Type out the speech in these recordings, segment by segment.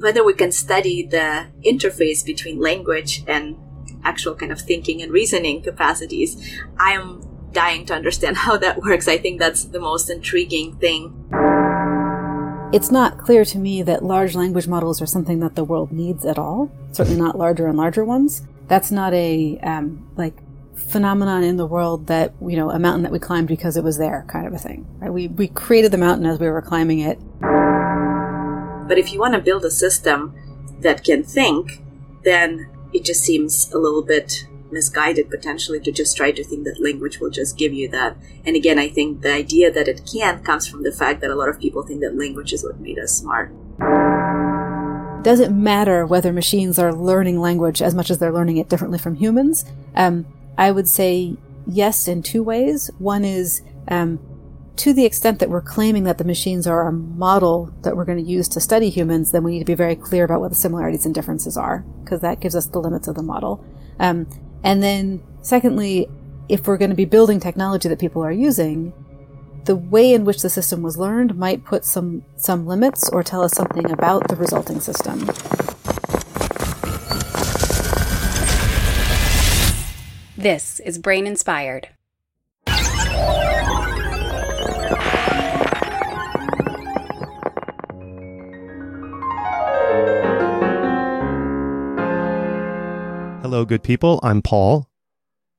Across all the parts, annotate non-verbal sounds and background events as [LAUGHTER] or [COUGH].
whether we can study the interface between language and actual kind of thinking and reasoning capacities, I am dying to understand [LAUGHS] how that works. I think that's the most intriguing thing. It's not clear to me that large language models are something that the world needs at all. Certainly not larger and larger ones. That's not a um, like phenomenon in the world that you know a mountain that we climbed because it was there kind of a thing. Right? We we created the mountain as we were climbing it. But if you want to build a system that can think, then it just seems a little bit misguided potentially to just try to think that language will just give you that. And again, I think the idea that it can comes from the fact that a lot of people think that language is what made us smart. Does it matter whether machines are learning language as much as they're learning it differently from humans? Um, I would say yes in two ways. One is um, to the extent that we're claiming that the machines are a model that we're going to use to study humans, then we need to be very clear about what the similarities and differences are, because that gives us the limits of the model. Um, and then, secondly, if we're going to be building technology that people are using, the way in which the system was learned might put some, some limits or tell us something about the resulting system. This is Brain Inspired. Hello, good people. I'm Paul.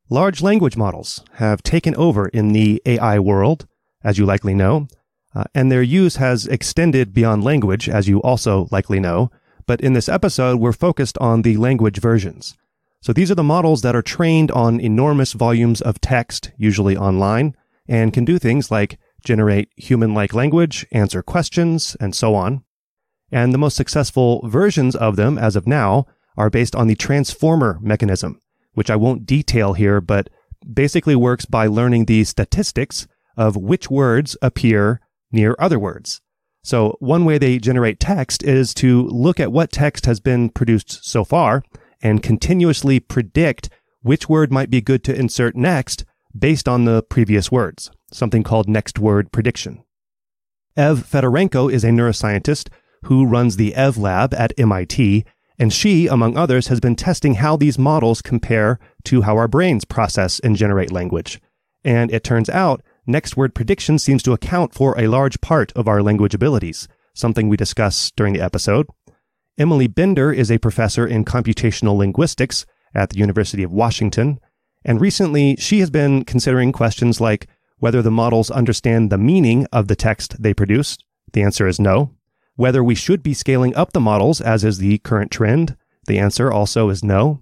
Large language models have taken over in the AI world, as you likely know, uh, and their use has extended beyond language, as you also likely know. But in this episode, we're focused on the language versions. So these are the models that are trained on enormous volumes of text, usually online, and can do things like generate human like language, answer questions, and so on. And the most successful versions of them as of now are based on the transformer mechanism, which I won't detail here, but basically works by learning the statistics of which words appear near other words. So one way they generate text is to look at what text has been produced so far and continuously predict which word might be good to insert next based on the previous words, something called next word prediction. Ev Fedorenko is a neuroscientist who runs the Ev Lab at MIT and she, among others, has been testing how these models compare to how our brains process and generate language. And it turns out next word prediction seems to account for a large part of our language abilities, something we discuss during the episode. Emily Bender is a professor in computational linguistics at the University of Washington. And recently, she has been considering questions like whether the models understand the meaning of the text they produce. The answer is no. Whether we should be scaling up the models, as is the current trend, the answer also is no.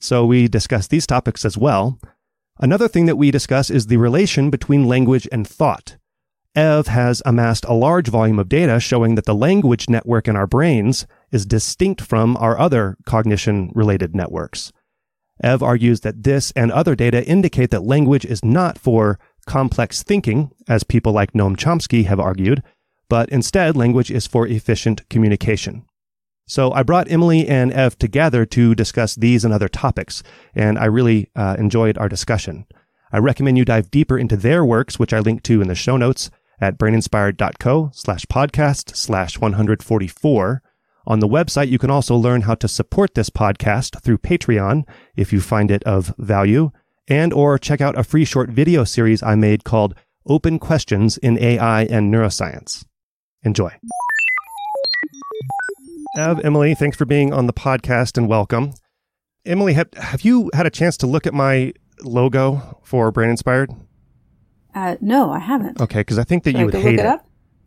So we discuss these topics as well. Another thing that we discuss is the relation between language and thought. Ev has amassed a large volume of data showing that the language network in our brains is distinct from our other cognition related networks. Ev argues that this and other data indicate that language is not for complex thinking, as people like Noam Chomsky have argued, but instead language is for efficient communication. So I brought Emily and Ev together to discuss these and other topics, and I really uh, enjoyed our discussion. I recommend you dive deeper into their works, which I link to in the show notes at braininspired.co slash podcast slash 144. On the website, you can also learn how to support this podcast through Patreon if you find it of value, and or check out a free short video series I made called Open Questions in AI and Neuroscience. Enjoy. Ev, Emily, thanks for being on the podcast and welcome. Emily, have, have you had a chance to look at my logo for Brain Inspired? Uh, no, I haven't. Okay, because I think that Should you I would go hate look it. it?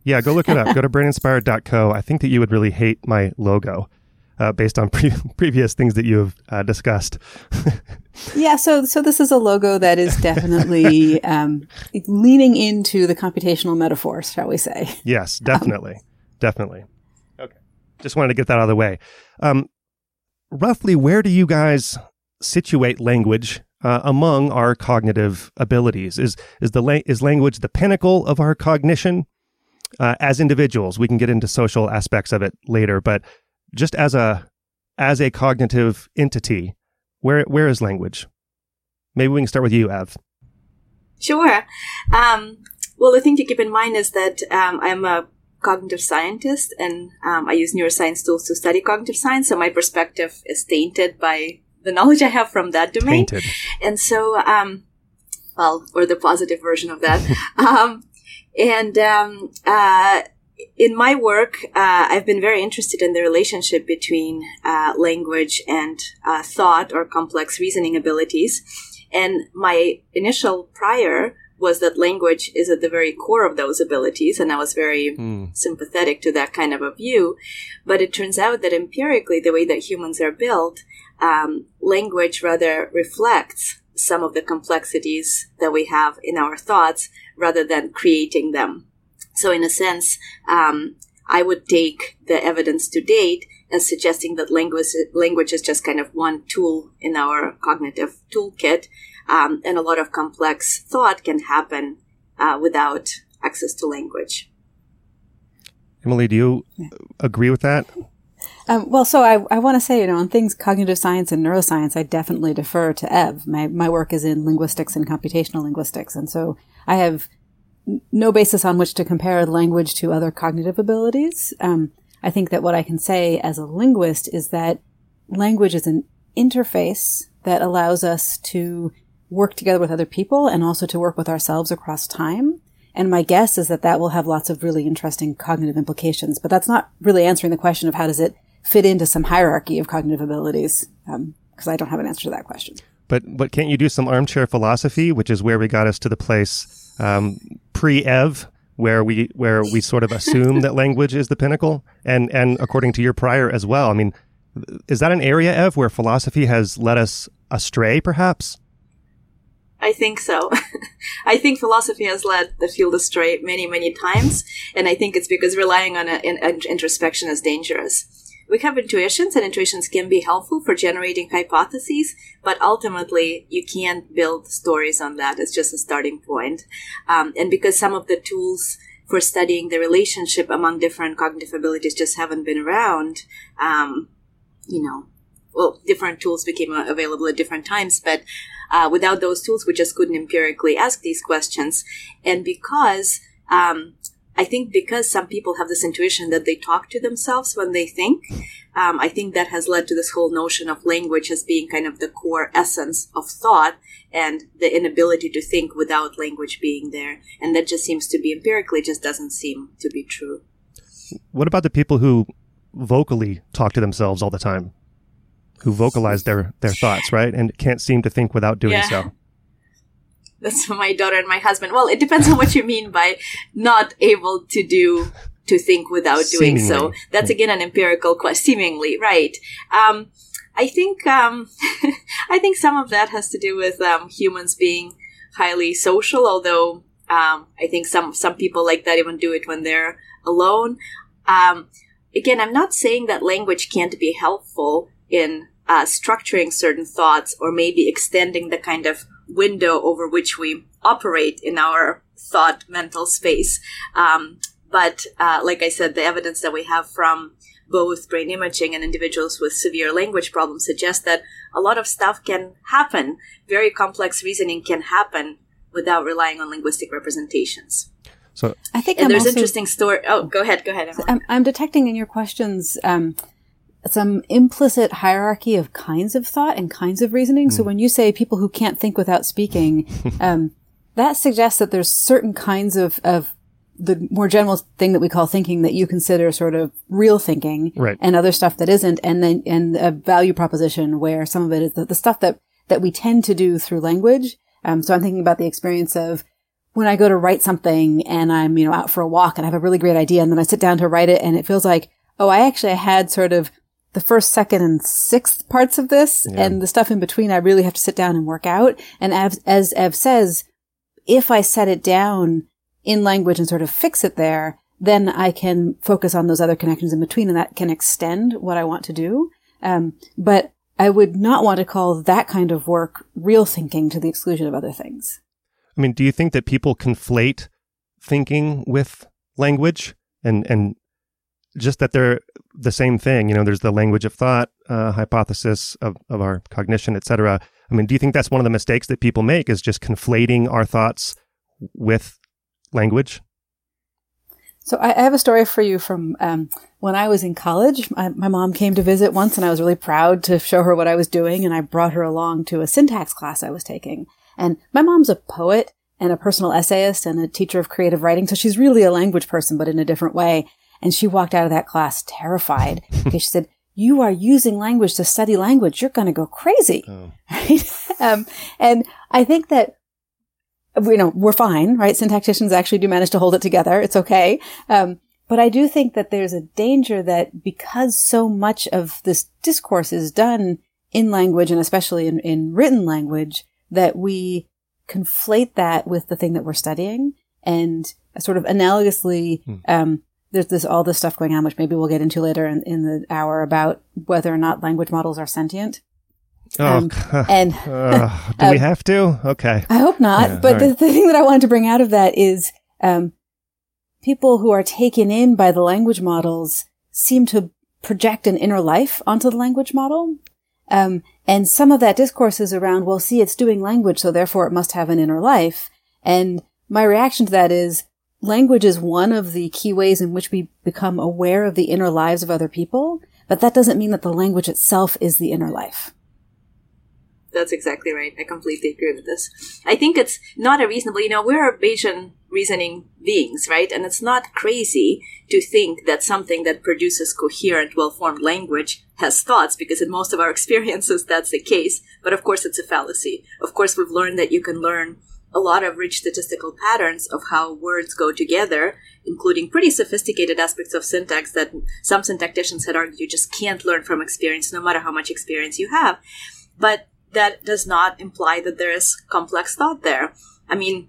Yeah, go look it up. go to [LAUGHS] braininspired.co. I think that you would really hate my logo uh, based on [LAUGHS] pre- previous things that you have uh, discussed. [LAUGHS] Yeah, so so this is a logo that is definitely [LAUGHS] um, leaning into the computational metaphors, shall we say? yes, definitely. definitely. Okay. Just wanted to get that out of the way. Um, roughly, where do you guys situate language uh, among our cognitive abilities? Is is the la- is language the pinnacle of our cognition uh, as individuals? We can get into social aspects of it later, but just as a as a cognitive entity, where where is language? Maybe we can start with you, Ev. Sure. Um, well, the thing to keep in mind is that um, I'm a cognitive scientist, and um, I use neuroscience tools to study cognitive science. So my perspective is tainted by the [LAUGHS] knowledge I have from that domain. Tainted. And so, um, well, or the positive version of that. [LAUGHS] um, and um, uh, in my work, uh, I've been very interested in the relationship between uh, language and uh, thought or complex reasoning abilities. And my initial prior was that language is at the very core of those abilities, and I was very mm. sympathetic to that kind of a view. But it turns out that empirically, the way that humans are built, um, language rather reflects some of the complexities that we have in our thoughts rather than creating them. So, in a sense, um, I would take the evidence to date as suggesting that language, language is just kind of one tool in our cognitive toolkit, um, and a lot of complex thought can happen uh, without access to language. Emily, do you agree with that? Um, well, so I, I want to say, you know, on things cognitive science and neuroscience, I definitely defer to Ev. My, my work is in linguistics and computational linguistics. And so I have no basis on which to compare language to other cognitive abilities. Um, I think that what I can say as a linguist is that language is an interface that allows us to work together with other people and also to work with ourselves across time. And my guess is that that will have lots of really interesting cognitive implications, but that's not really answering the question of how does it fit into some hierarchy of cognitive abilities, because um, I don't have an answer to that question. But but can't you do some armchair philosophy, which is where we got us to the place um, pre-Ev, where we where we sort of assume that [LAUGHS] language is the pinnacle, and and according to your prior as well. I mean, is that an area, Ev, where philosophy has led us astray, perhaps? I think so. [LAUGHS] I think philosophy has led the field astray many, many times, and I think it's because relying on an introspection is dangerous. We have intuitions, and intuitions can be helpful for generating hypotheses, but ultimately, you can't build stories on that. It's just a starting point. Um, and because some of the tools for studying the relationship among different cognitive abilities just haven't been around, um, you know, well, different tools became available at different times, but uh, without those tools, we just couldn't empirically ask these questions. And because um, I think because some people have this intuition that they talk to themselves when they think, um, I think that has led to this whole notion of language as being kind of the core essence of thought and the inability to think without language being there. And that just seems to be empirically just doesn't seem to be true. What about the people who vocally talk to themselves all the time? who vocalize their their thoughts, right? And can't seem to think without doing yeah. so. That's [LAUGHS] my daughter and my husband. Well, it depends on what you mean by not able to do to think without doing seemingly. so. That's again an empirical question. Seemingly, right? Um, I think um, [LAUGHS] I think some of that has to do with um, humans being highly social. Although um, I think some some people like that even do it when they're alone. Um, again, I'm not saying that language can't be helpful in uh, structuring certain thoughts or maybe extending the kind of window over which we operate in our thought mental space. Um, but uh, like I said, the evidence that we have from both brain imaging and individuals with severe language problems suggests that a lot of stuff can happen. Very complex reasoning can happen without relying on linguistic representations. So I think and I'm there's also, interesting story. Oh, go ahead, go ahead. I'm, I'm, detecting in your questions um, some implicit hierarchy of kinds of thought and kinds of reasoning. Mm. So hmm. when you say people who can't think without speaking, [LAUGHS] um, that suggests that there's certain kinds of, of the more general thing that we call thinking that you consider sort of real thinking right. and other stuff that isn't. And then, and a value proposition where some of it is the, the stuff that, that we tend to do through language. Um, so I'm thinking about the experience of when I go to write something and I'm, you know, out for a walk and I have a really great idea and then I sit down to write it and it feels like, oh, I actually had sort of the first, second, and sixth parts of this, yeah. and the stuff in between, I really have to sit down and work out. And as, as Ev says, if I set it down in language and sort of fix it there, then I can focus on those other connections in between, and that can extend what I want to do. Um, but I would not want to call that kind of work real thinking to the exclusion of other things. I mean, do you think that people conflate thinking with language and and just that they're the same thing. You know, there's the language of thought uh, hypothesis of, of our cognition, et cetera. I mean, do you think that's one of the mistakes that people make is just conflating our thoughts with language? So I, have a story for you from um, when I was in college. My mom came to visit once, and I was really proud to show her what I was doing, and I brought her along to a syntax class I was taking. And my mom's a poet and a personal essayist and a teacher of creative writing, so she's really a language person, but in a different way. And she walked out of that class terrified [LAUGHS] because she said, you are using language to study language. You're going to go crazy. Oh. [LAUGHS] Right? um, and I think that you know, we're fine, right? Syntacticians actually do manage to hold it together. It's okay. Um, but I do think that there's a danger that because so much of this discourse is done in language and especially in, in written language, that we conflate that with the thing that we're studying and sort of analogously, hmm. um, there's this all this stuff going on, which maybe we'll get into later in, in the hour about whether or not language models are sentient. Oh, um, [LAUGHS] and uh, do [LAUGHS] we um, have to? Okay. I hope not. Yeah, but right. the, the, thing that I wanted to bring out of that is um, people who are taken in by the language models seem to project an inner life onto the language model. Um, and some of that discourse is around, well, see, it's doing language, so therefore it must have an inner life. And my reaction to that is language is one of the key ways in which we become aware of the inner lives of other people, but that doesn't mean that the language itself is the inner life. That's exactly right. I completely agree with this. I think it's not a reasonable, you know, we're Bayesian reasoning beings, right? And it's not crazy to think that something that produces coherent, well-formed language has thoughts, because in most of our [LAUGHS] experiences that's the case. But of course, it's a fallacy. Of course, we've learned that you can learn a lot of rich statistical patterns of how words go together, including pretty sophisticated aspects of syntax that some syntacticians had argued you just can't learn from experience, no matter how much experience you have. But that does not imply that there is complex thought there. I mean,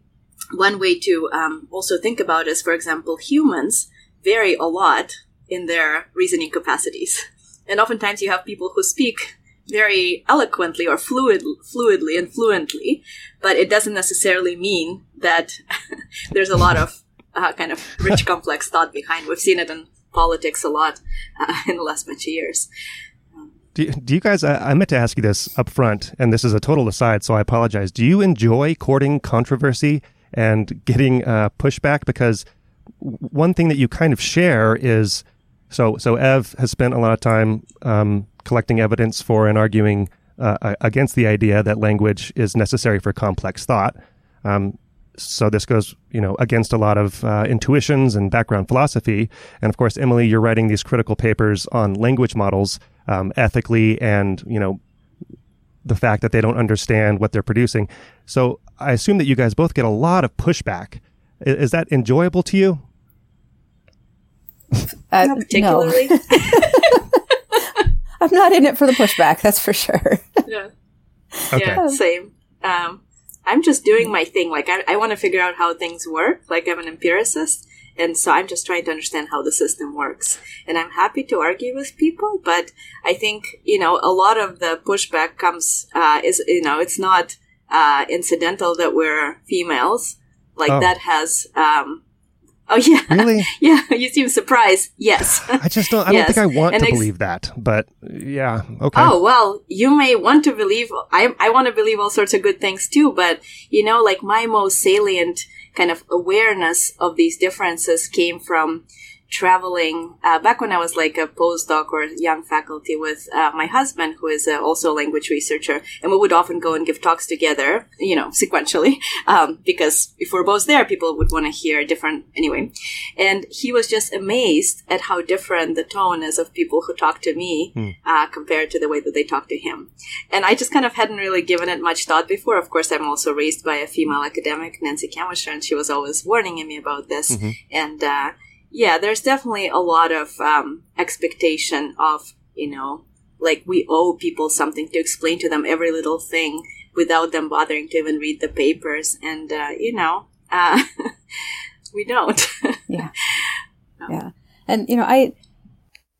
one way to um, also think about is, for example, humans vary a lot in their reasoning capacities. And oftentimes you have people who speak very eloquently or fluid, fluidly and fluently, but it doesn't necessarily mean that [LAUGHS] there's a lot of uh, kind of rich, [LAUGHS] complex thought behind. We've seen it in politics a lot uh, [LAUGHS] in the last bunch of years. Do you, do you guys, I, I, meant to ask you this up front, and this is a total aside, so I apologize. Do you enjoy courting controversy and getting uh, pushback? Because one thing that you kind of share is so, so Ev has spent a lot of time um, collecting evidence for and arguing uh, against the idea that language is necessary for complex thought. Um, so this goes, you know, against a lot of uh, intuitions and background philosophy. And of course, Emily, you're writing these critical papers on language models um, ethically and, you know, the fact that they don't understand what they're producing. So I assume that you guys both get a lot of pushback. Is, is that enjoyable to you? Uh, not particularly. No. [LAUGHS] I'm not in it for the pushback, that's for sure. [LAUGHS] yeah. Okay. Yeah, same. Um, I'm just doing my thing. Like, I, I want to figure out how things work. Like, I'm an empiricist. And so I'm just trying to understand how the system works. And I'm happy to argue with people, but I think, you know, a lot of the pushback comes, uh, is, you know, it's not, uh, incidental that we're females. Like oh. that has, um, Oh yeah, really? [LAUGHS] yeah, you seem surprised. Yes. I just don't. I yes. don't think I want and to ex- believe that, but yeah, okay. Oh well, you may want to believe. I I want to believe all sorts of good things too, but you know, like my most salient kind of awareness of these differences came from traveling uh, back when I was like a postdoc or young faculty with uh, my husband, who is uh, also a language researcher, and we would often go and give talks together, you know, [LAUGHS] sequentially, um, because if we're both there, people would want to hear different anyway. And he was just amazed at how different the tone is of people who talk to me mm. compared to the way that they talk to him. And I just kind of hadn't really given it much thought before. Of course, I'm also raised by a female academic, Nancy Kanwisher, and she was always warning me about this. Mm-hmm. And uh, yeah, there's definitely a lot of um, expectation of, you know, like we owe people something to explain to them every little thing without them bothering to even read the papers. And, uh, you know, uh, [LAUGHS] we don't. [LAUGHS] yeah. Yeah. And, you know, I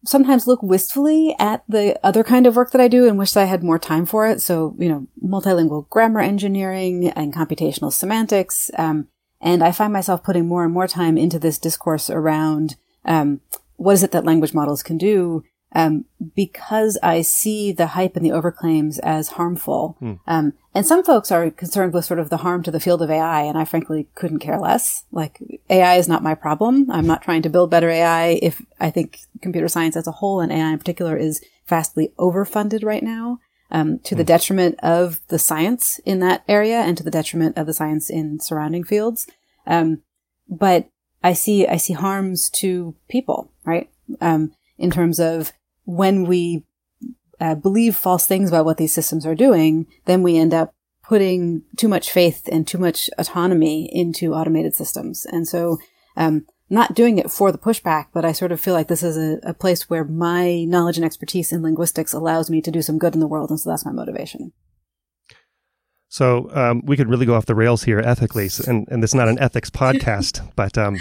sometimes look wistfully at the other kind of work that I do and wish I had more time for it. So, you know, multilingual grammar engineering and computational semantics. Um, and I find myself putting more and more time into this discourse around um, what is it that language models can do um, because I see the hype and the overclaims as harmful. Hmm. Um, and some folks are concerned with sort of the harm to the field of AI, and I frankly couldn't care less. Like, AI is not my problem. I'm not trying to build better AI if I think computer science as a whole and AI in particular is vastly overfunded right now. Um, to the detriment of the science in that area and to the detriment of the science in surrounding fields. Um, but I see, I see harms to people, right? Um, in terms of when we uh, believe false things about what these systems are doing, then we end up putting too much faith and too much autonomy into automated systems. And so, um, not doing it for the pushback, but I sort of feel like this is a, a place where my knowledge and expertise in linguistics allows me to do some good in the world. And so that's my motivation. So um, we could really go off the rails here ethically, and, and it's not an ethics [LAUGHS] podcast, but um,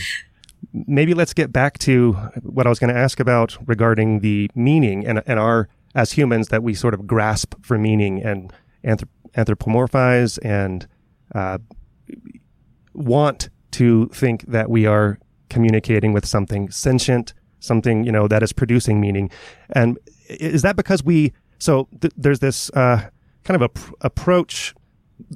maybe let's get back to what I was going to ask about regarding the meaning and, and our, as humans, that we sort of grasp for meaning and anthrop- anthropomorphize and uh, want to think that we are communicating with something sentient, something, you know, that is producing meaning. And is that because we, so th- there's this uh, kind of a pr- approach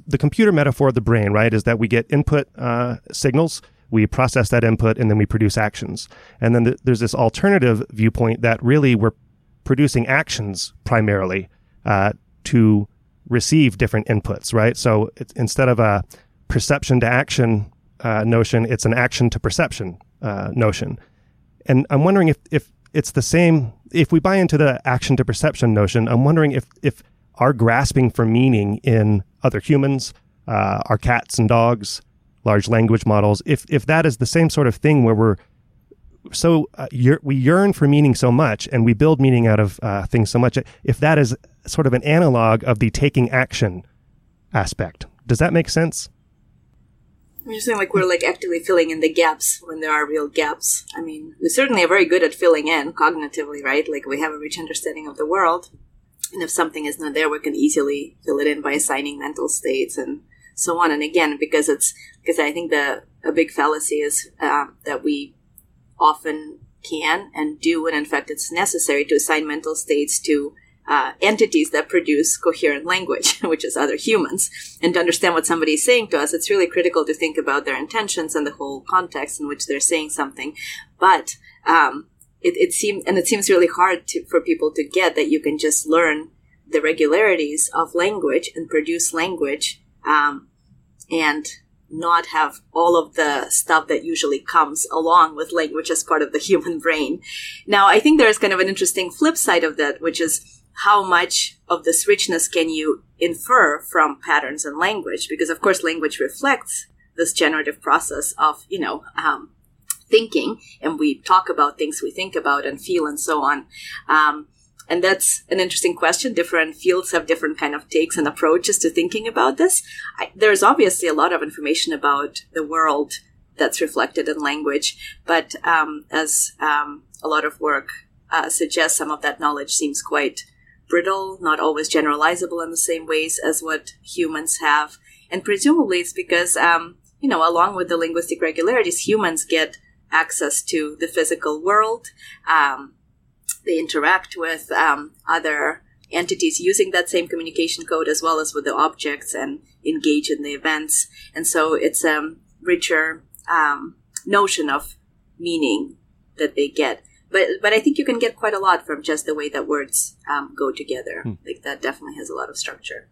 the computer metaphor of the brain, right, is that we get input uh, signals, we process that input, and then we produce actions. And then th- there's this alternative viewpoint that really we're producing actions primarily uh, to receive different inputs, right? So instead of a perception to action uh, notion, it's an action to perception uh, notion. And I'm wondering if, if it's the same, if we buy into the action to perception notion, I'm wondering if, if our grasping for meaning in other humans, uh, our cats and dogs, large language models, if, if that is the same sort of thing where we're so uh, we yearn for meaning so much and we build meaning out of uh, things so much, if that is sort of an analog of the taking action aspect, does that make sense? You're saying like we're like actively filling in the gaps when there are real gaps. I mean, we certainly are very good at filling in cognitively, right? Like we have a rich understanding of the world, and if something is not there, we can easily fill it in by assigning mental states and so on. And again, because it's because I think the a big fallacy is uh, that we often can and do, and in fact, it's necessary to assign mental states to uh, entities that produce coherent language, [LAUGHS] which is other humans. And to understand what somebody is saying to us, it's really critical to think about their intentions and the whole context in which they're saying something. But um, it, it seems, and it seems really hard to, for people to get that you can just learn the regularities of language and produce language um, and not have all of the stuff that usually comes along with language as part of the [LAUGHS] human brain. Now, I think there's kind of an interesting flip side of that, which is how much of this richness can you infer from patterns in language? Because, of course, language reflects this generative process of, you know, um, thinking, and we talk about things we think about and feel and so on. Um, and that's an interesting question. Different fields have different kind of takes and approaches to thinking about this. I, there's obviously a lot of information about the world that's reflected in language, but um, as um, a lot of work uh, suggests, some of that knowledge seems quite brittle, not always generalizable in the same ways as what humans have. And presumably it's because, um, you know, along with the linguistic regularities, humans get access to the physical world. Um, they interact with um, other entities using that same communication code as well as with the objects and engage in the events. And so it's a richer um, notion of meaning that they get. But, but I think you can get quite a lot from just the way that words um, go together. Hmm. Like that definitely has a lot of structure.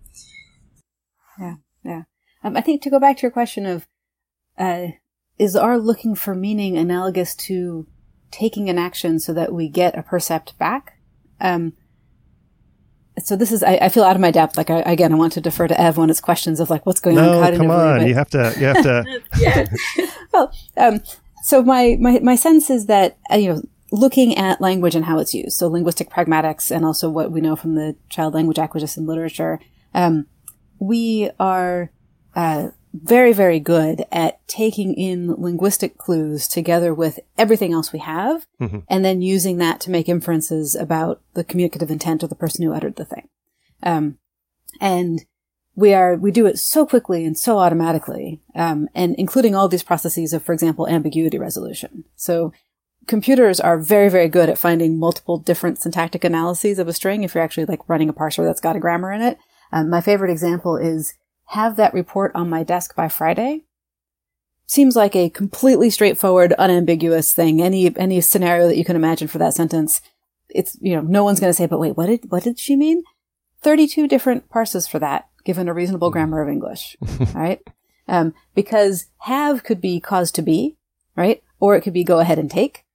Yeah, yeah. Um, I think to go back to your question of, uh, is our looking for meaning analogous to taking an action so that we get a percept back? Um, so this is, I, I feel out of my depth. Like, I, again, I want to defer to Ev when its questions of like, what's going on No, cognitively. come on. but- You have to, you have to, [LAUGHS] [LAUGHS] well, um, so my, my, my sense is that, uh, you know, looking at language and how it's used, so linguistic pragmatics and also what we know from the child language acquisition literature, um, we are, uh, very, very good at taking in linguistic clues together with everything else we have Mhm. and then using that to make inferences about the communicative intent of the person who uttered the thing. Um, and we are, we do it so quickly and so automatically, um, and including all these processes of, for example, ambiguity resolution. So computers are very, very good at finding multiple different syntactic analyses of a string if you're actually like running a parser that's got a grammar in it. Um, my favorite example is have that report on my desk by Friday. Seems like a completely straightforward, unambiguous thing. Any, any scenario that you can imagine for that sentence. It's, you know, no one's going to say, but wait, what did, what did she mean? 32 different parses for that, given a reasonable hmm. grammar of English. [LAUGHS] right? Um, because have could be cause to be, right? Or it could be go ahead and take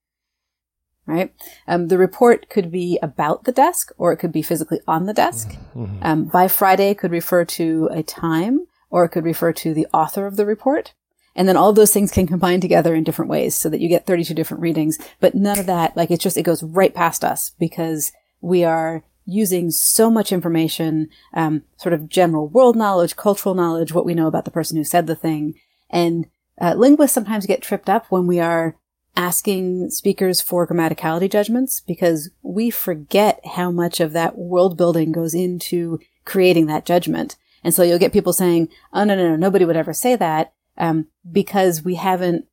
right? Um, the report could be about the desk or it could be physically on the desk. Mm-hmm. Um, by Friday could refer to a time or it could refer to the author of the report. And then all those things can combine together in different ways so that you get 32 different readings. But none of that, like it's just, it goes right past us because we are using so much information, um, sort of general world knowledge, cultural knowledge, what we know about the person who said the thing. And uh, linguists sometimes get tripped up when we are asking speakers for grammaticality judgments because we forget how much of that world building goes into creating that judgment. And so you'll get people saying, oh, no, no, no, nobody would ever say that, um, because we haven't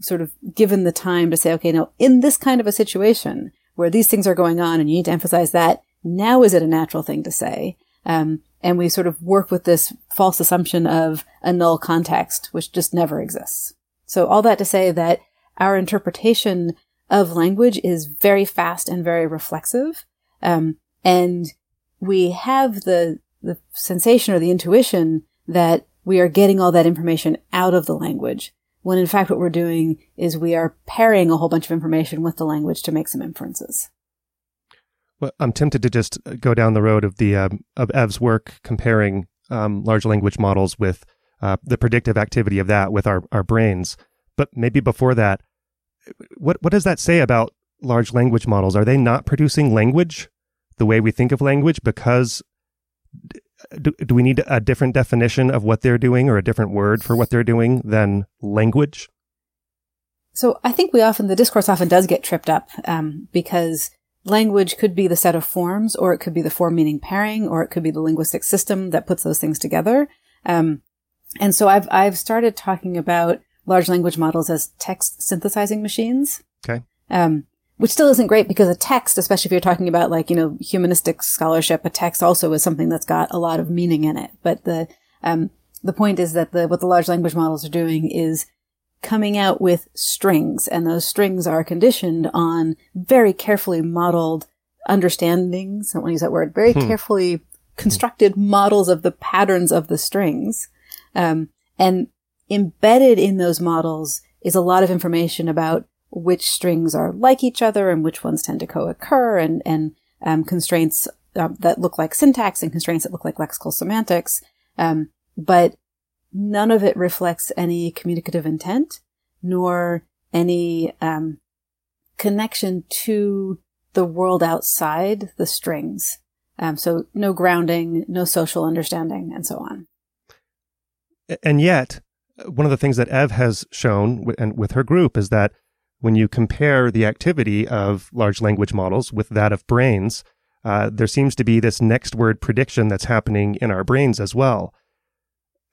sort of given the time to say, okay, no, in this kind of a situation where these things are going on and you need to emphasize that, now is it a natural thing to say? Um, and we sort of work with this false assumption of a null context, which just never exists. So all that to say that our interpretation of language is very fast and very reflexive. Um, and we have the, the sensation or the intuition that we are getting all that information out of the language. When in fact, what we're doing is we are pairing a whole bunch of information with the language to make some inferences. Well, I'm tempted to just go down the road of the um, of Ev's work comparing um, large language models with uh, the predictive activity of that with our, our brains. But maybe before that, what what does that say about large language models? Are they not producing language the way we think of language because do, do we need a different definition of what they're doing or a different word for what they're doing than language? So I think we often, the discourse often does get tripped up um, because language could be the set of forms, or it could be the form meaning pairing, or it could be the linguistic system that puts those things together. Um, and so I've I've started talking about large language models as text synthesizing machines. Okay. Um, which still isn't great because a text, especially if you're talking about like, you know, humanistic scholarship, a text also is something that's got a lot of meaning in it. But the, um, the point is that the, what the large language models are doing is coming out with strings and those strings are conditioned on very carefully modeled understandings. I don't want to use that word, very hmm. carefully constructed models of the patterns of the strings. Um, and embedded in those models is a lot of information about which strings are like each other and which ones tend to co-occur and, and um, constraints uh, that look like syntax and constraints that look like lexical semantics. Um, but none of it reflects any communicative intent nor any um, connection to the world outside the strings. Um, so no grounding, no social understanding, and so on. And yet, one of the things that Ev has shown and with her group is that when you compare the activity of large language models with that of brains, uh, there seems to be this next word prediction that's happening in our brains as well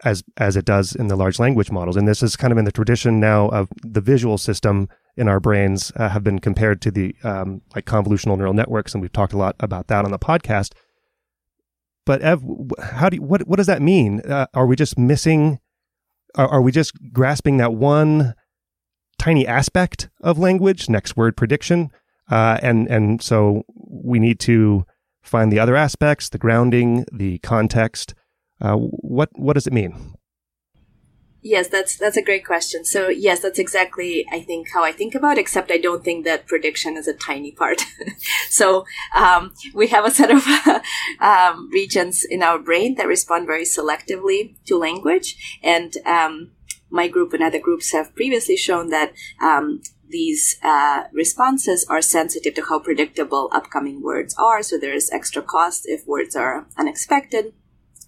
as as it does in the large language models. And this is kind of in the tradition now of the visual system in our brains uh, have been compared to the um, like convolutional neural networks, and we've talked a lot about that on the podcast. But Ev, how do you, what what does that mean? Uh, are we just missing are, are we just grasping that one tiny aspect of language, next word prediction? Uh, and, and so we need to find the other aspects, the grounding, the context. Uh, what, what does it mean? Yes, that's that's a great question. So yes, that's exactly I think how I think about. Except I don't think that prediction is a tiny part. [LAUGHS] so um, we have a set of [LAUGHS] um, regions in our brain that respond very selectively to language, and um, my group and other groups have previously shown that um, these uh, responses are sensitive to how predictable upcoming words are. So there is extra cost if words are unexpected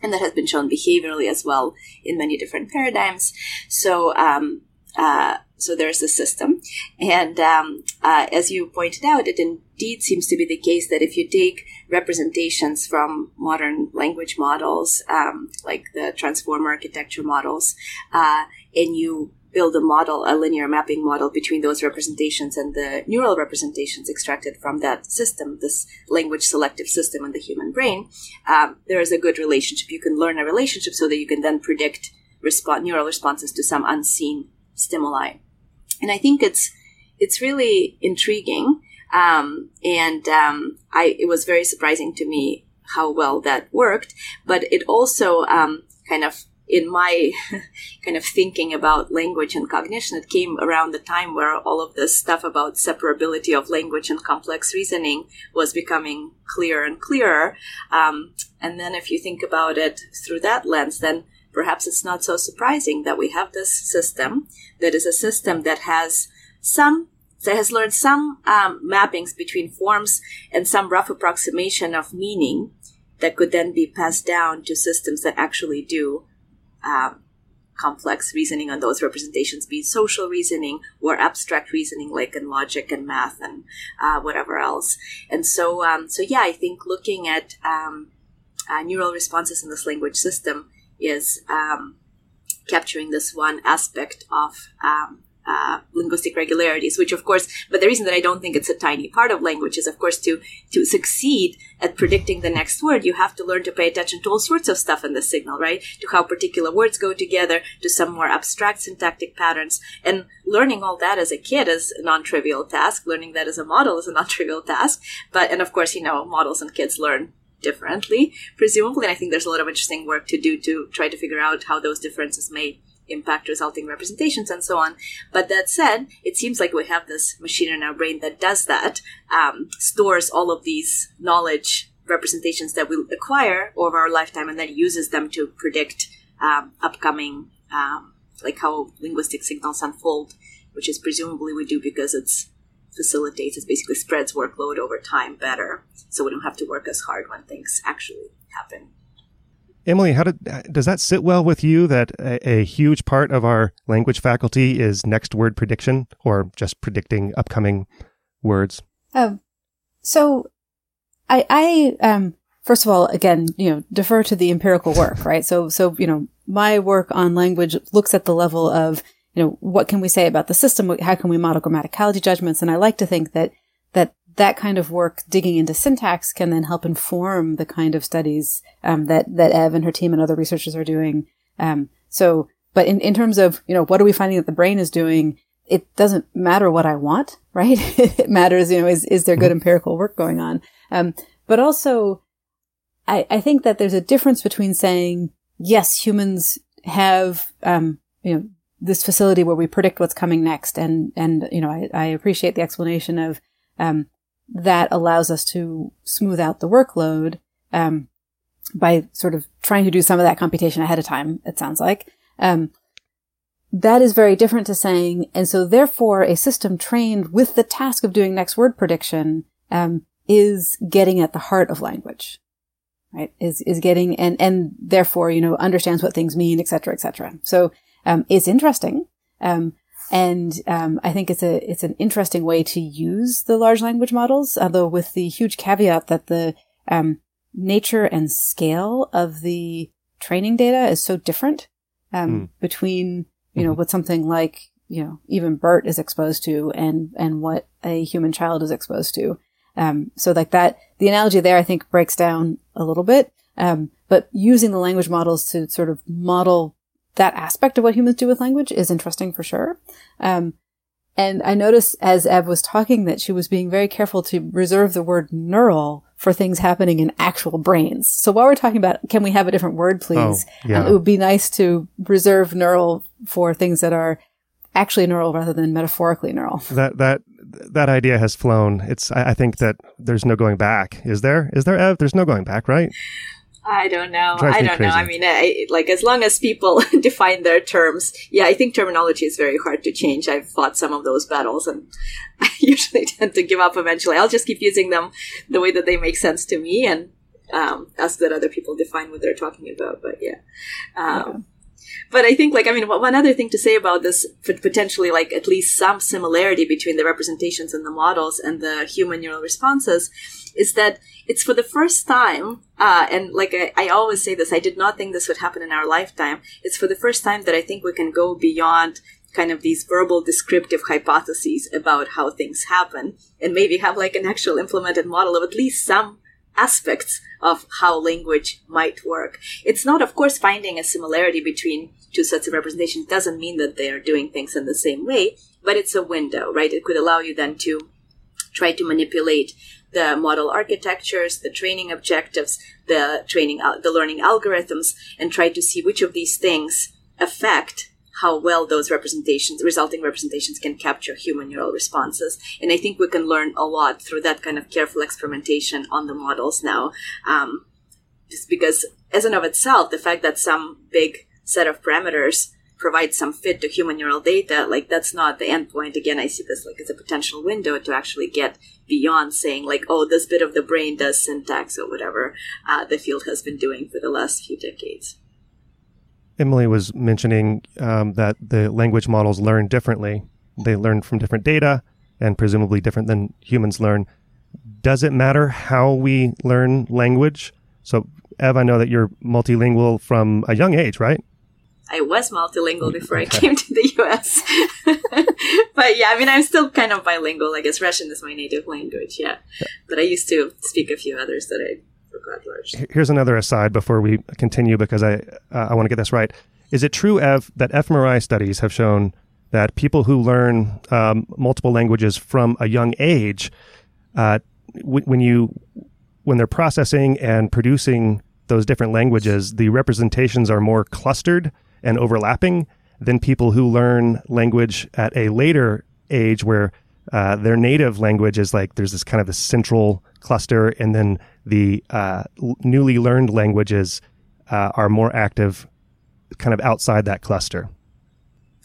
and that has been shown behaviorally as well in many different paradigms. So, um, uh, so there's a system, and um, uh, as you pointed out, it indeed seems to be the case that if you take representations from modern language models, um, like the transformer architecture models, uh, and you build a model, a linear mapping model between those representations and the neural representations extracted from that system, this language selective system in the human brain, um, there is a good relationship. You can learn a relationship so that you can then predict resp- neural responses to some unseen stimuli. And I think it's it's really intriguing, um, and um, I it was very surprising to me how well that worked. But it also um, kind of in my [LAUGHS] kind of thinking about language and cognition, it came around the time where all of this stuff about separability of language and complex reasoning was becoming clearer and clearer. Um, and then if you think about it through that lens, then perhaps it's not so surprising that we have this system that is a system that has some that has learned some um, mappings between forms and some rough approximation of meaning that could then be passed down to systems that actually do um, complex reasoning on those representations, be social reasoning or abstract reasoning, like in logic and math and uh, whatever else. And so, um, so yeah, I think looking at um, uh, neural responses in this language system is um, capturing this one aspect of um, uh, linguistic regularities, which of course, but the reason that I don't think it's a tiny part of language is, of course, to to succeed at predicting the next word, you have to learn to pay attention to all sorts of stuff in the signal, right? To how particular words go together, to some more abstract syntactic patterns, and learning all that as a kid is a non-trivial task. Learning that as a model is a [LAUGHS] non-trivial task, but and of course, you know, models and kids learn differently, presumably. And I think there's a lot of interesting work to do to try to figure out how those differences may impact resulting representations and so on. But that said, it seems like we have this machine in our brain that does that, um, stores all of these knowledge representations that we acquire over our lifetime and then uses them to predict um, upcoming, um, like how linguistic signals unfold, which is presumably we do because it's facilitates, it basically spreads workload over time better. So we don't have to work as hard when things actually happen. Emily, how did does that sit well with you? That a, a, huge part of our language faculty is next word prediction, or just predicting upcoming words. Um, so, I, I, um, first of all, again, you know, defer to the empirical work, right? So, so you know, my work on language looks at the level of, you know, what can we say about the system? How can we model grammaticality judgments? And I like to think that that kind of work digging into syntax can then help inform the kind of studies um, that that Ev and her team and other researchers are doing. Um, so, but in, in terms of you know what are we finding that the brain is doing, it doesn't matter what I want, [LAUGHS] right? it matters, you know, is is there good mm-hmm. empirical work going on? Um, but also, I I think that there's a difference between saying yes, humans have um, you know this facility where we predict what's coming next, and and you know I, I appreciate the explanation of um, that allows us to smooth out the workload um, by sort of trying to do some of that computation ahead of time. It sounds like um, that is very different to saying, and so therefore, a system trained with the task of doing next word prediction um, is getting at the heart of language, right? Is is getting and and therefore, you know, understands what things mean, et cetera, et cetera. So um, it's interesting. Um, and um, I think it's a it's an interesting way to use the large language models, although with the huge caveat that the um, nature and scale of the training data is so different um, mm. between you know mm-hmm. what something like you know even BERT is exposed to and and what a human child is exposed to. Um, so like that, the analogy there I think breaks down a little bit. Um, but using the language models to sort of model that aspect of what humans do with language is interesting for sure. Um, and I noticed as Ev was talking that she was being very careful to reserve the word neural for things happening in actual brains. So while we're talking about, can we have a different word, please? Oh, yeah. um, it would be nice to reserve neural for things that are actually neural rather than metaphorically neural. That that that idea has flown. It's. I, I think that there's no going back. Is there? Is there? Ev? There's no going back, right? I don't know. I don't know. I mean, I, like as long as people [LAUGHS] define their terms, yeah, I think terminology is very hard to change. I've fought some of those battles, and [LAUGHS] I usually tend to give up eventually. I'll just keep using them the way that they make sense to me, and um, ask that other people define what they're talking about. But yeah. Um, yeah. But I think, like, I mean, one other thing to say about this, potentially, like, at least some similarity between the representations and the models and the human neural responses is that it's for the first time, uh, and like I, I, always say this, I did not think this would happen in our lifetime. It's for the first time that I think we can go beyond kind of these verbal descriptive hypotheses about how things happen and maybe have like an actual implemented model of at least some aspects of how language might work. It's not, of course, finding a similarity between two sets of representation doesn't mean that they are doing things in the same way, but it's a window, right? It could allow you then to try to manipulate the model architectures, the training objectives, the training, the learning algorithms, and try to see which of these things affect how well those representations, resulting representations can capture human neural responses. And I think we can learn a lot through that kind of careful experimentation on the models now. Um, just because, as in of itself, the fact that some big set of parameters provide some fit to human neural data, like that's not the endpoint. Again, I see this like as a potential window to actually get beyond saying like, oh, this bit of the brain does syntax or whatever uh, the field has been doing for the last few decades. Emily was mentioning um, that the language models learn differently. They learn from different data and presumably different than humans learn. Does it matter how we learn language? So, Ev, I know that you're multilingual from a young age, right? I was multilingual before I came to the US. [LAUGHS] but yeah, I mean, I'm still kind of bilingual. I guess Russian is my native language, yeah. But I used to speak a few others that I Here's another aside before we continue because I uh, I want to get this right. Is it true, Ev, that fMRI studies have shown that people who learn um, multiple languages from a young age, uh, w- when you when they're processing and producing those different languages, the representations are more clustered and overlapping than people who learn language at a later age where uh, their native language is like there's this kind of a central cluster, and then the uh, newly learned languages uh, are more active kind of outside that cluster.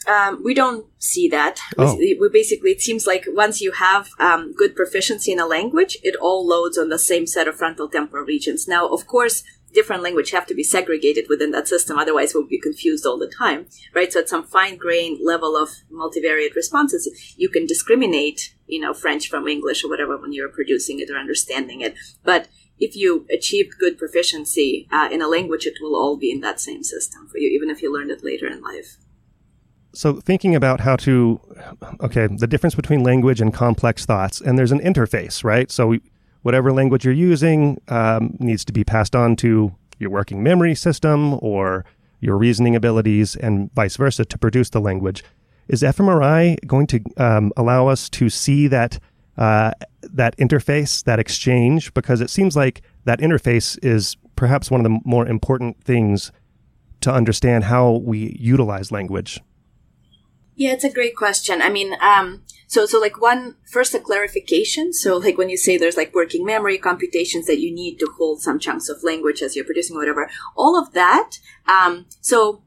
Um, we don't see that. Oh. We, we, basically, it seems like once you have um, good proficiency in a language, it all loads on the same set of frontal temporal regions. Now, of course, different language have to be segregated within that system. Otherwise, we'll be confused all the time, right? So at some fine grained level of multivariate responses, you can discriminate, you know, French from English or whatever when you're producing it or understanding it. But if you achieved good proficiency uh, in a language, it will all be in that same system for you, even if you learned it later in life. So, thinking about how to, okay, the difference between language and complex thoughts, and there's an interface, right? So, we, whatever language you're using um, needs to be passed on to your working memory system or your reasoning abilities and vice versa to produce the language. Is fMRI going to um, allow us to see that uh, that interface, that exchange? Because it seems like that interface is perhaps one of the more important things to understand how we utilize language. Yeah, it's a great question. I mean, um, so so like one first a clarification. So like when you say there's like working memory computations that you need to hold some chunks of language as you're producing whatever, all of that. Um, so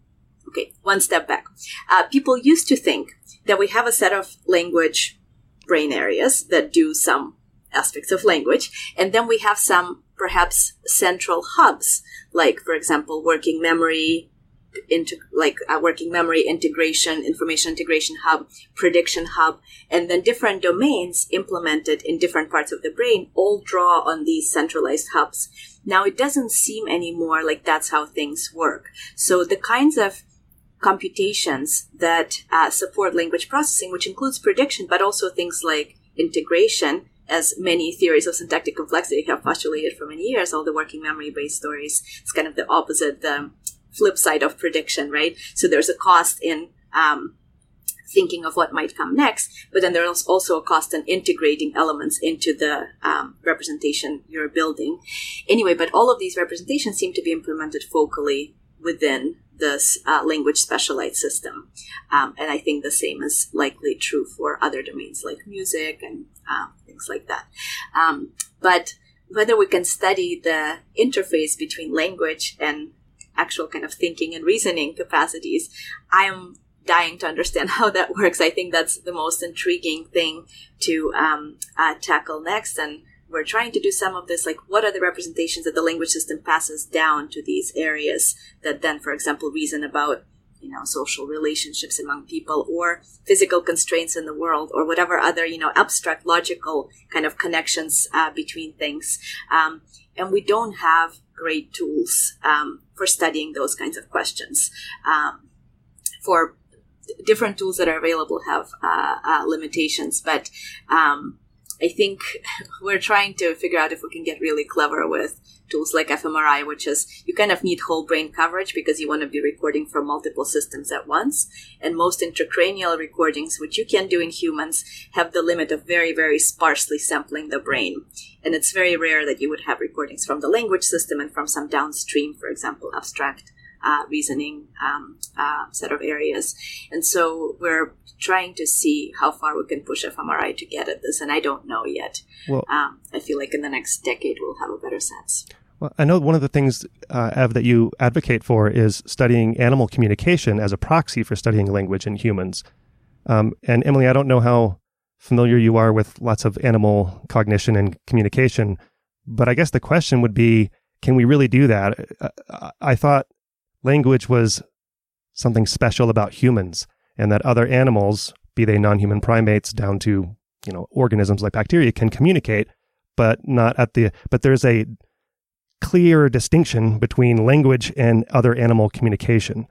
okay, one step back. Uh, people used to think that we have a set of language brain areas that do some aspects of language, and then we have some perhaps central hubs, like for example working memory into like a working memory integration, information integration hub, prediction hub, and then different domains implemented in different parts of the brain all draw on these centralized hubs. Now it doesn't seem anymore like that's how things work. So the kinds of computations that uh, support language processing, which includes prediction, but also things like integration, as many theories of syntactic complexity have postulated for many years, all the working memory based stories, it's kind of the opposite. The flip side of prediction, right? So there's a cost in um, thinking of what might come next, but then there's also a cost in integrating elements into the um, representation you're building. Anyway, but all of these representations seem to be implemented focally within this uh, language specialized system. Um, and I think the same is likely true for other domains like music and uh, things like that. Um, but whether we can study the interface between language and actual kind of thinking and reasoning capacities. I am dying to understand [LAUGHS] how that works. I think that's the most intriguing thing to um, uh, tackle next. And we're trying to do some of this, like what are the representations that the language system passes down to these areas that then, for example, reason about you know social relationships among people or physical constraints in the world or whatever other you know abstract logical kind of connections uh, between things um, and we don't have great tools um, for studying those kinds of questions. Um, for different tools that are available have uh, uh, limitations, but um, I think [LAUGHS] we're trying to figure out if we can get really clever with tools like fMRI, which is you kind of need whole brain coverage because you want to be recording from multiple systems at once. And most intracranial recordings, which you can do in humans, have the limit of very, very sparsely sampling the brain. And it's very rare that you would have recordings from the language system and from some downstream, for example, abstract uh, reasoning um, uh, set of areas. And so we're trying to see how far we can push fMRI to get at this, and I don't know yet. Well, um, I feel like in the next decade we'll have a better sense. Well, I know one of the things, uh, Ev, that you advocate for is studying animal communication as a proxy for studying language in humans. Um, and Emily, I don't know how familiar you are with lots of animal cognition and communication, but I guess the question would be can we really do that? Uh, I thought language was something special about humans and that other animals, be they non-human primates down to, you know, organisms like bacteria can communicate, but not at the, but there's a clear distinction between language and other animal communication.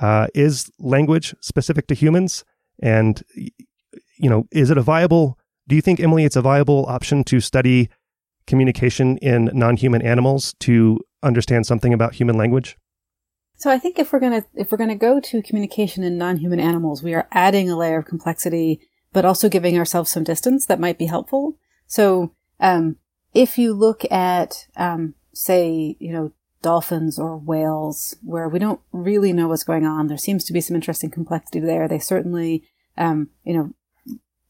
Uh, is language specific to humans? And, you know, is it a viable, do you think, Emily, it's a viable option to study communication in non-human animals to understand something about human language? So I think if we're gonna if we're gonna go to communication in non-human animals, we are adding a layer of complexity, but also giving ourselves some distance that might be helpful. So um, if you look at um, say you know dolphins or whales, where we don't really know what's going on, there seems to be some interesting complexity there. They certainly um, you know.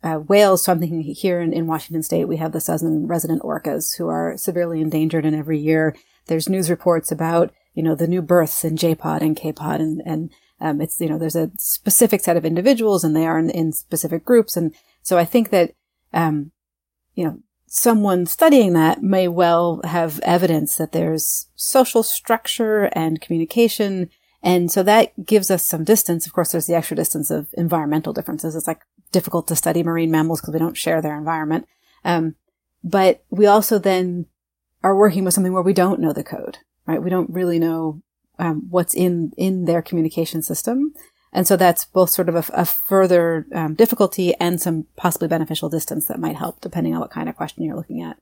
Uh, whales, so I'm thinking here in, in Washington state, we have the Southern resident orcas who are severely endangered and every year there's news reports about you know, the new births in J-pod and K-pod and, and, um, it's, you know, there's a specific set of individuals and they are in, in specific groups. And so I think that, um, you know, someone studying that may well have evidence that there's social structure and communication. And so that gives us some distance. Of course, there's the extra distance of environmental differences. It's like difficult to study marine mammals because we don't share their environment. Um, but we also then are working with something where we don't know the code right? We don't really know um, what's in in their communication system, and so that's both sort of a, a further um, difficulty and some possibly beneficial distance that might help, depending on what kind of question you're looking at.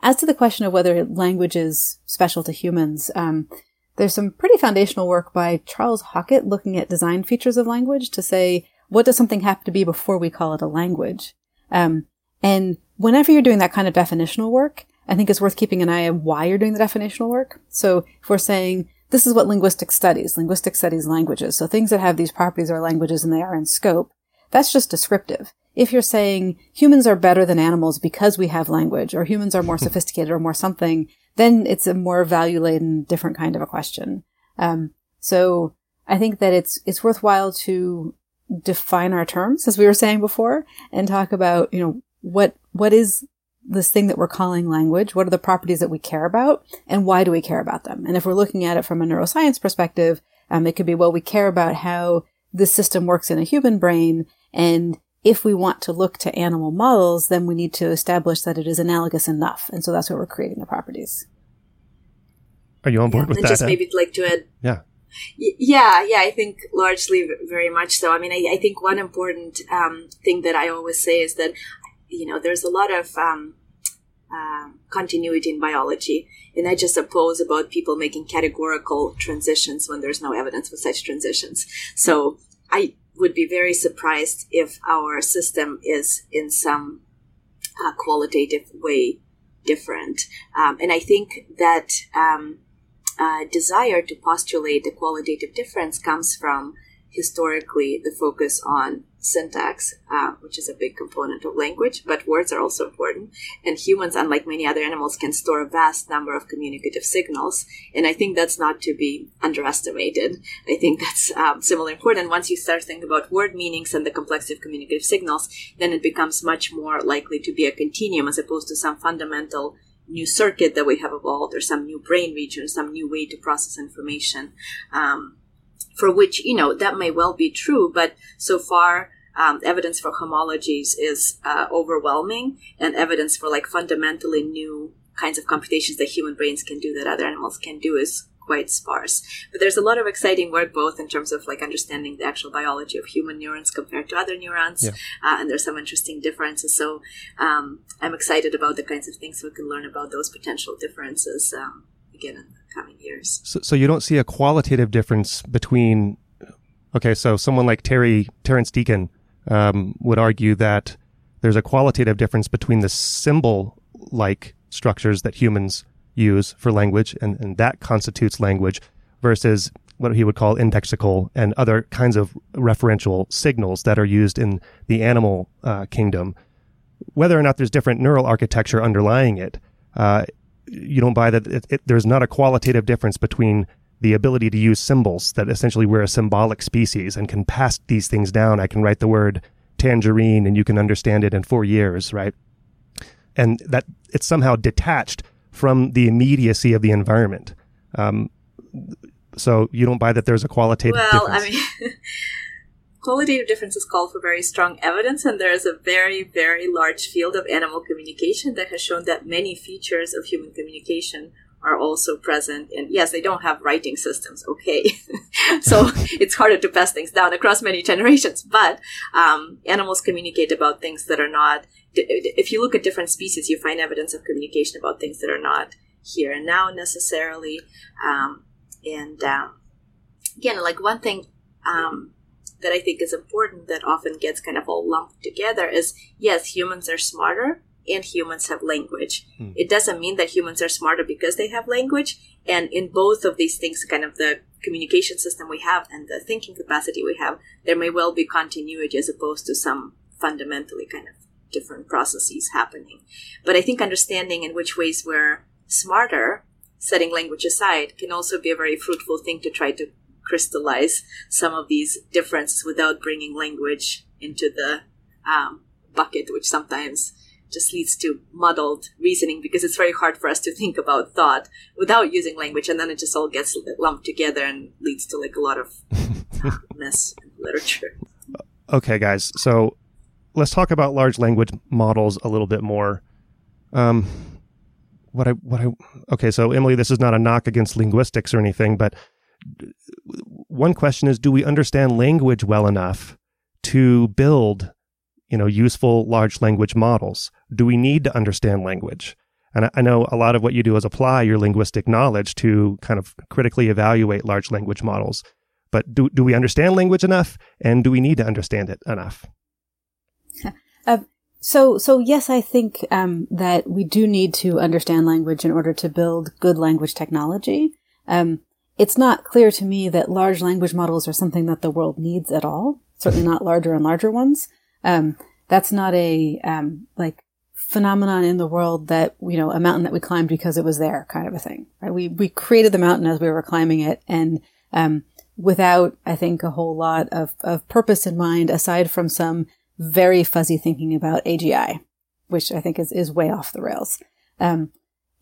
As to the question of whether language is special to humans, um, there's some pretty foundational work by Charles Hockett looking at design features of language to say what does something have to be before we call it a language. Um, and whenever you're doing that kind of definitional work, I think it's worth keeping an eye on why you're doing the definitional work. So if we're saying this is what linguistics studies, linguistics studies languages. So things that have these properties are languages and they are in scope. That's just descriptive. If you're saying humans are better than animals because we have language or humans are more [LAUGHS] sophisticated or more something, then it's a more value laden, different kind of a question. Um, so I think that it's, it's worthwhile to define our terms, as we were saying before, and talk about, you know, what, what is this thing that we're calling language? What are the properties that we care about? And why do we care about them? And if we're looking at it from a neuroscience perspective, um, it could be, well, we care about how this system works in a human brain. And if we want to look to animal models, then we need to establish that it is analogous enough. And so that's why we're creating the properties. Are you on board yeah, with that? Just maybe like to add. Yeah. Yeah, yeah, I think largely very much so. I mean, I, I think one important um, thing that I always say is that you know, there's a lot of um, uh, continuity in biology, and I just oppose about people making categorical transitions when there's no evidence for such transitions. So I would be very surprised if our system is in some uh, qualitative way different. Um, and I think that um, uh, desire to postulate a qualitative difference comes from historically the focus on syntax, uh, which is a big component of language, but words are also important. And humans, unlike many other animals, can store a vast number of communicative signals. And I think that's not to be underestimated. I think that's um, similarly important. Once you start thinking about word meanings and the complexity of communicative signals, then it becomes much more likely to be a continuum as opposed to some fundamental new circuit that we have evolved or some new brain region, or some new way to process information. Um, for which, you know, that may well be true, but so far, um, evidence for homologies is uh, overwhelming, and evidence for like fundamentally new kinds of computations that human brains can do that other animals can do is quite sparse. But there's a lot of exciting work both in terms of like understanding the actual biology of human neurons compared to other neurons, Yeah. uh, and there's some interesting differences. So um, I'm excited about the kinds of things we can learn about those potential differences um, again in the coming years. So, so you don't see a qualitative difference between. Okay, so someone like Terry Terrence Deacon um, would argue that there's a qualitative difference between the symbol-like structures that humans use for language, and, and that constitutes language, versus what he would call indexical and other kinds of referential signals that are used in the animal uh, kingdom. Whether or not there's different neural architecture underlying it, uh, you don't buy that it, it, there's not a qualitative difference between the ability to use symbols that essentially we're a symbolic species and can pass these things down. I can write the word tangerine and you can understand it in four years, right? And that it's somehow detached from the immediacy of the environment. Um, so you don't buy that there's a qualitative Well, difference. I mean, [LAUGHS] qualitative differences call for very strong evidence, and there is a very, very large field of animal communication that has shown that many features of human communication are also present. And yes, they don't have writing systems, okay. [LAUGHS] so it's harder to pass things down across many generations, but um, animals communicate about things that are not. If you look at different species, you find evidence of communication about things that are not here and now necessarily. Um, and um, again, like one thing um, that I think is important that often gets kind of all lumped together is yes, humans are smarter and humans have language. Hmm. It doesn't mean that humans are smarter because they have language. And in both of these things, kind of the communication system we have and the thinking capacity we have, there may well be continuity as opposed to some fundamentally kind of different processes happening. But I think understanding in which ways we're smarter, setting language aside, can also be a very fruitful thing to try to crystallize some of these differences without bringing language into the um, bucket, which sometimes just leads to muddled reasoning because it's very hard for us to think about thought without using language, and then it just all gets lumped together and leads to like a lot of [LAUGHS] mess in literature. okay, guys. So let's talk about large language models a little bit more. Um, what I what I okay. So Emily, this is not a knock against linguistics or anything, but one question is: Do we understand language well enough to build, you know, useful large language models? Do we need to understand language? And I, know a lot of what you do is apply your linguistic knowledge to kind of critically evaluate large language models. But do do we understand language enough, and do we need to understand it enough? [LAUGHS] So, so yes, I think um, that we do need to understand language in order to build good language technology. Um, it's not clear to me that large language models are something that the world needs at all. Certainly not larger and larger ones. Um, that's not a um, like phenomenon in the world that you know a mountain that we climbed because it was there kind of a thing. Right? We we created the mountain as we were climbing it, and um, without I think a whole lot of of purpose in mind, aside from some very fuzzy thinking about AGI, which I think is, is way off the rails. Um,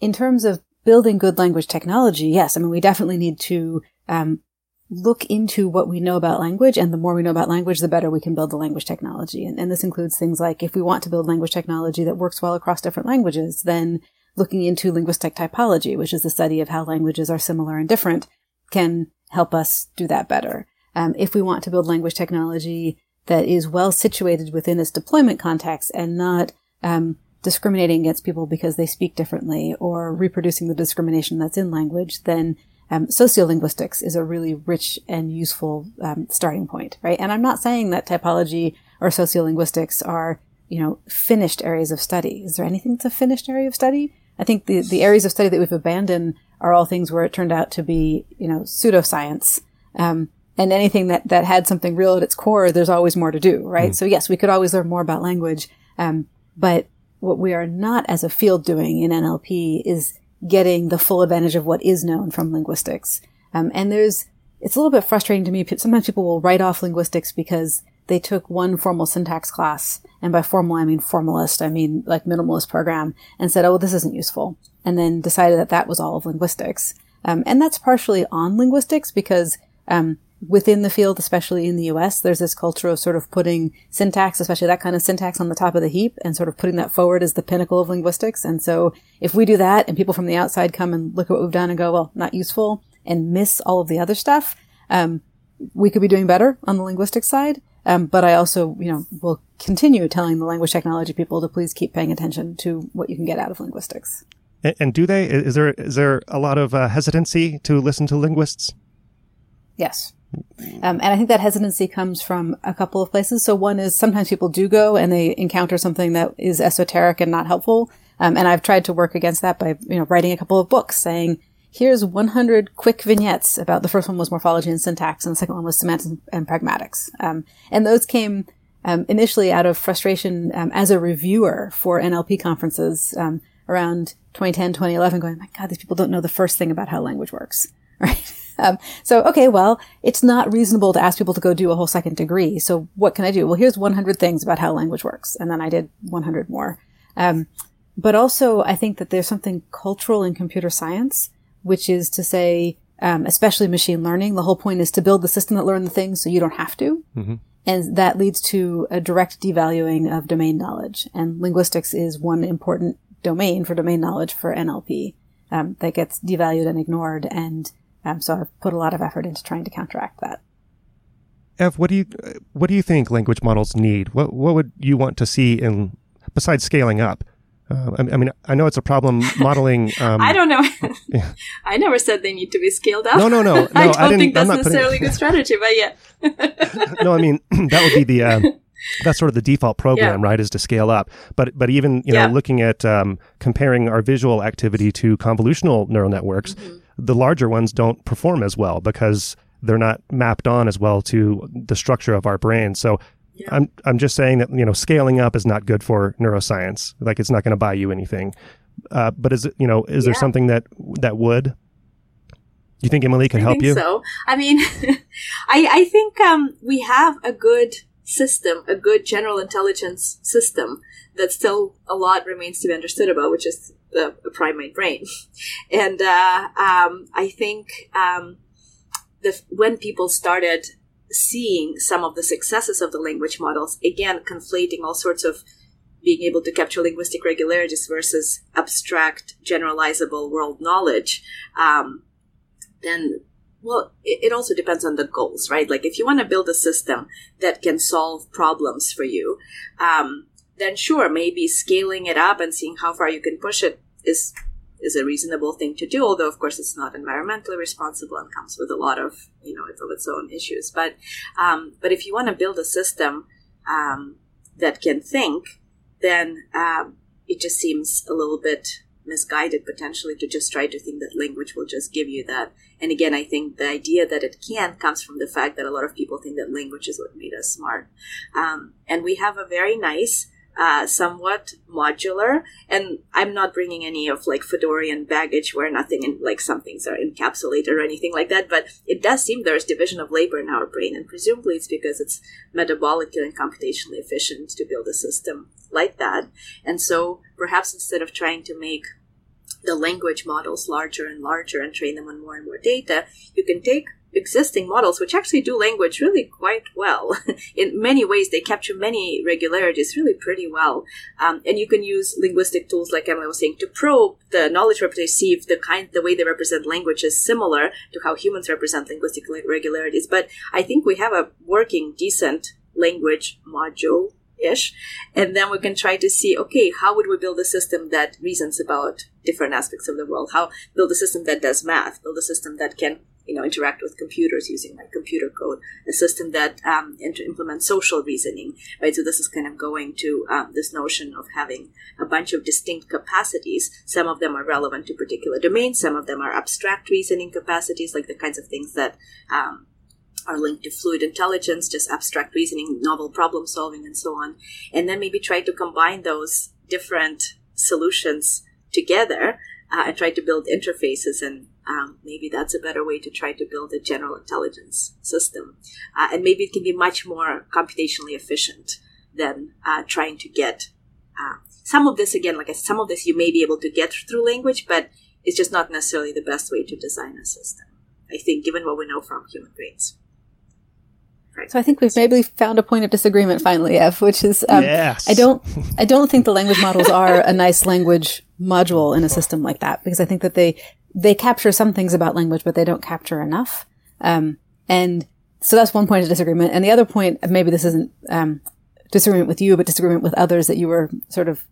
in terms of building good language technology, yes, I mean, we definitely need to um, look into what we know about language, and the more we know about language, the better we can build the language technology. And, and this includes things like if we want to build language technology that works well across different languages, then looking into linguistic typology, which is the study of how languages are similar and different, can help us do that better. Um, if we want to build language technology that is well situated within its deployment context and not um, discriminating against people because they speak differently or reproducing the discrimination that's in language, then um, sociolinguistics is a really rich and useful um, starting point, right? And I'm not saying that typology or sociolinguistics are, you know, finished areas of study. Is there anything that's a finished area of study? I think the, the areas of study that we've abandoned are all things where it turned out to be, you know, pseudoscience. Um, and anything that, that had something real at its core, there's always more to do, right? Mm. So yes, we could always learn more about language. Um, but what we are not as a field doing in NLP is getting the full advantage of what is known from linguistics. Um, and there's, it's a little bit frustrating to me. Sometimes people will write off linguistics because they took one formal syntax class. And by formal, I mean formalist. I mean like minimalist program and said, Oh, this isn't useful. And then decided that that was all of linguistics. Um, and that's partially on linguistics because, um, within the field, especially in the US, there's this culture of sort of putting syntax, especially that kind of syntax on the top of the heap and sort of putting that forward as the pinnacle of linguistics. And so if we do that and people from the outside come and look at what we've done and go, well, not useful, and miss all of the other stuff. Um, we could be doing better on the linguistic side. Um, but I also, you know, will continue telling the language technology people to please keep paying attention to what you can get out of linguistics. And, and do they? Is there is there a lot of uh, hesitancy to listen to linguists? Yes. Um, and I think that hesitancy comes from a couple of places. So one is sometimes people do go and they encounter something that is esoteric and not helpful. Um, and I've tried to work against that by, you know, writing a couple of books saying, here's 100 quick vignettes about the first one was morphology and syntax and the second one was semantics and pragmatics. Um, and those came um, initially out of frustration um, as a reviewer for NLP conferences um, around 2010, 2011, going, my God, these people don't know the first thing about how language works, [LAUGHS] right? Um, so, okay, well, it's not reasonable to ask people to go do a whole second degree. So what can I do? Well, here's 100 things about how language works. And then I did 100 more. Um, but also I think that there's something cultural in computer science which is to say, um, especially machine learning, the whole point is to build the system that learn the things so you don't have to. Mm-hmm. And that leads to a direct devaluing of domain knowledge. And linguistics is one important domain for domain knowledge for NLP um, that gets devalued and ignored. And um, so I've put a lot of effort into trying to counteract that. Ev, what do you what do you think language models need? What what would you want to see in besides scaling up? Uh, I, I, mean, I know it's a problem [LAUGHS] modeling. Um, I don't know. [LAUGHS] yeah. I never said they need to be scaled up. No, no, no. [LAUGHS] no I don't I think that's necessarily a good strategy, but yeah. no, I mean [CLEARS THROAT] that would be the. Uh, that's sort of the default program, yeah. right? Is to scale up, but but even you know yeah. looking at um, comparing our visual activity to convolutional neural networks, mm-hmm. The larger ones don't perform as well because they're not mapped on as well to the structure of our brain. So yeah. I'm I'm just saying that you know scaling up is not good for neuroscience. Like it's not going to buy you anything. Uh, but is it you know is yeah. there something that that would? You think Emily can I help you? So I mean, [LAUGHS] I I think um, we have a good system, a good general intelligence system that still a lot remains to be understood about, which is the, primate brain. [LAUGHS] And uh, um, I think um, the, when people started seeing some of the successes of the language models, again, conflating all sorts of being able to capture linguistic regularities versus abstract, generalizable world knowledge, um, then, well, it, also depends on the goals, right? Like if you want to build a system that can solve problems for you, um, then sure, maybe scaling it up and seeing how far you can push it is is a reasonable thing to do. Although, of course, it's not environmentally responsible and comes with a lot of you know of its own issues. But um, but if you want to build a system um, that can think, then um, it just seems a little bit misguided potentially to just try to think that language will just give you that. And again, I think the idea that it can comes from the fact that a lot of people think that language is what made us smart. Um, and we have a very nice uh, somewhat modular. And I'm not bringing any of like Fodorian baggage where nothing and like some things are encapsulated or anything like that. But it does seem there's division of labor in our brain, and presumably it's because it's metabolically and computationally efficient to build a system like that. And so perhaps instead of trying to make the language models larger and larger and train them on more and more data, you can take existing models, which actually do language really quite well. [LAUGHS] In many ways, they capture many regularities really pretty well. Um, and you can use linguistic tools, like Emily was saying, to probe the knowledge representation, see if the kind, the way they represent language is similar to how humans represent linguistic regularities. But I think we have a working, decent language module ish. And then we can try to see, okay, how would we build a system that reasons about different aspects of the world? How build a system that does math, build a system that can you know interact with computers using like computer code a system that um, implements social reasoning right? So this is kind of going to um, this notion of having a bunch of distinct capacities. Some of them are relevant to particular domains. Some of them are abstract reasoning capacities like the kinds of things that um, are linked to fluid intelligence just abstract reasoning novel problem solving and so on. And then maybe try to combine those different solutions together uh, and try to build interfaces and um, maybe that's a better way to try to build a general intelligence system. Uh, and maybe it can be much more computationally efficient than uh, trying to get uh, some of this, again, like I said, some of this you may be able to get through language, but it's just not necessarily the best way to design a system, I think, given what we know from human brains. Right. So I think we've maybe found a point of disagreement finally, Ev, which is um, yes. I don't I don't think the language models are a nice language module in a system like that because I think that they they capture some things about language, but they don't capture enough. Um, and so that's one point of disagreement. And the other point, maybe this isn't um, disagreement with you, but disagreement with others that you were sort of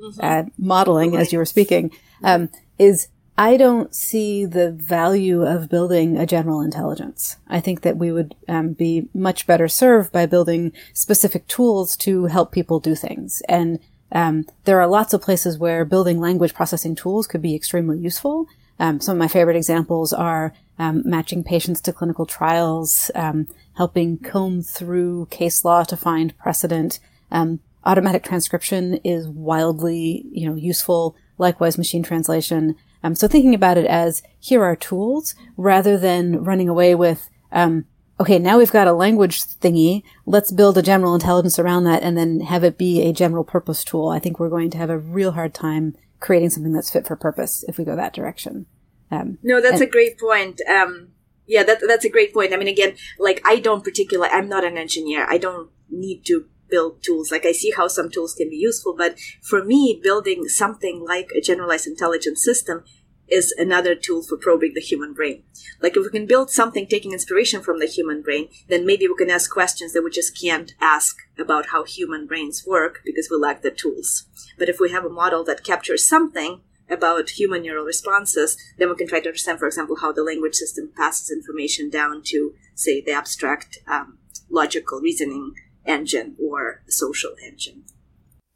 mm-hmm. uh, modeling right. as you were speaking, um, is I don't see the value of building a general intelligence. I think that we would um, be much better served by building specific tools to help people do things. And um, there are lots of places where building language processing tools could be extremely useful. Um, some of my favorite examples are um, matching patients to clinical trials, um, helping comb through case law to find precedent. Um, automatic transcription is wildly, you know, useful. Likewise, machine translation. Um, so thinking about it as here are tools rather than running away with, um, okay, now we've got a language thingy. Let's build a general intelligence around that and then have it be a general purpose tool. I think we're going to have a real hard time creating something that's fit for purpose if we go that direction. Um, no, that's and- a great point. Um, yeah, that, that's a great point. I mean, again, like I don't particularly, I'm not an engineer. I don't need to build tools. Like I see how some tools can be useful, but for me, building something like a generalized intelligence system is another tool for probing the human brain. Like if we can build something taking inspiration from the human brain, then maybe we can ask questions that we just can't ask about how human brains work because we lack the tools. But if we have a model that captures something about human neural responses, then we can try to understand, for example, how the language system passes information down to, say, the abstract um, logical reasoning engine or social engine.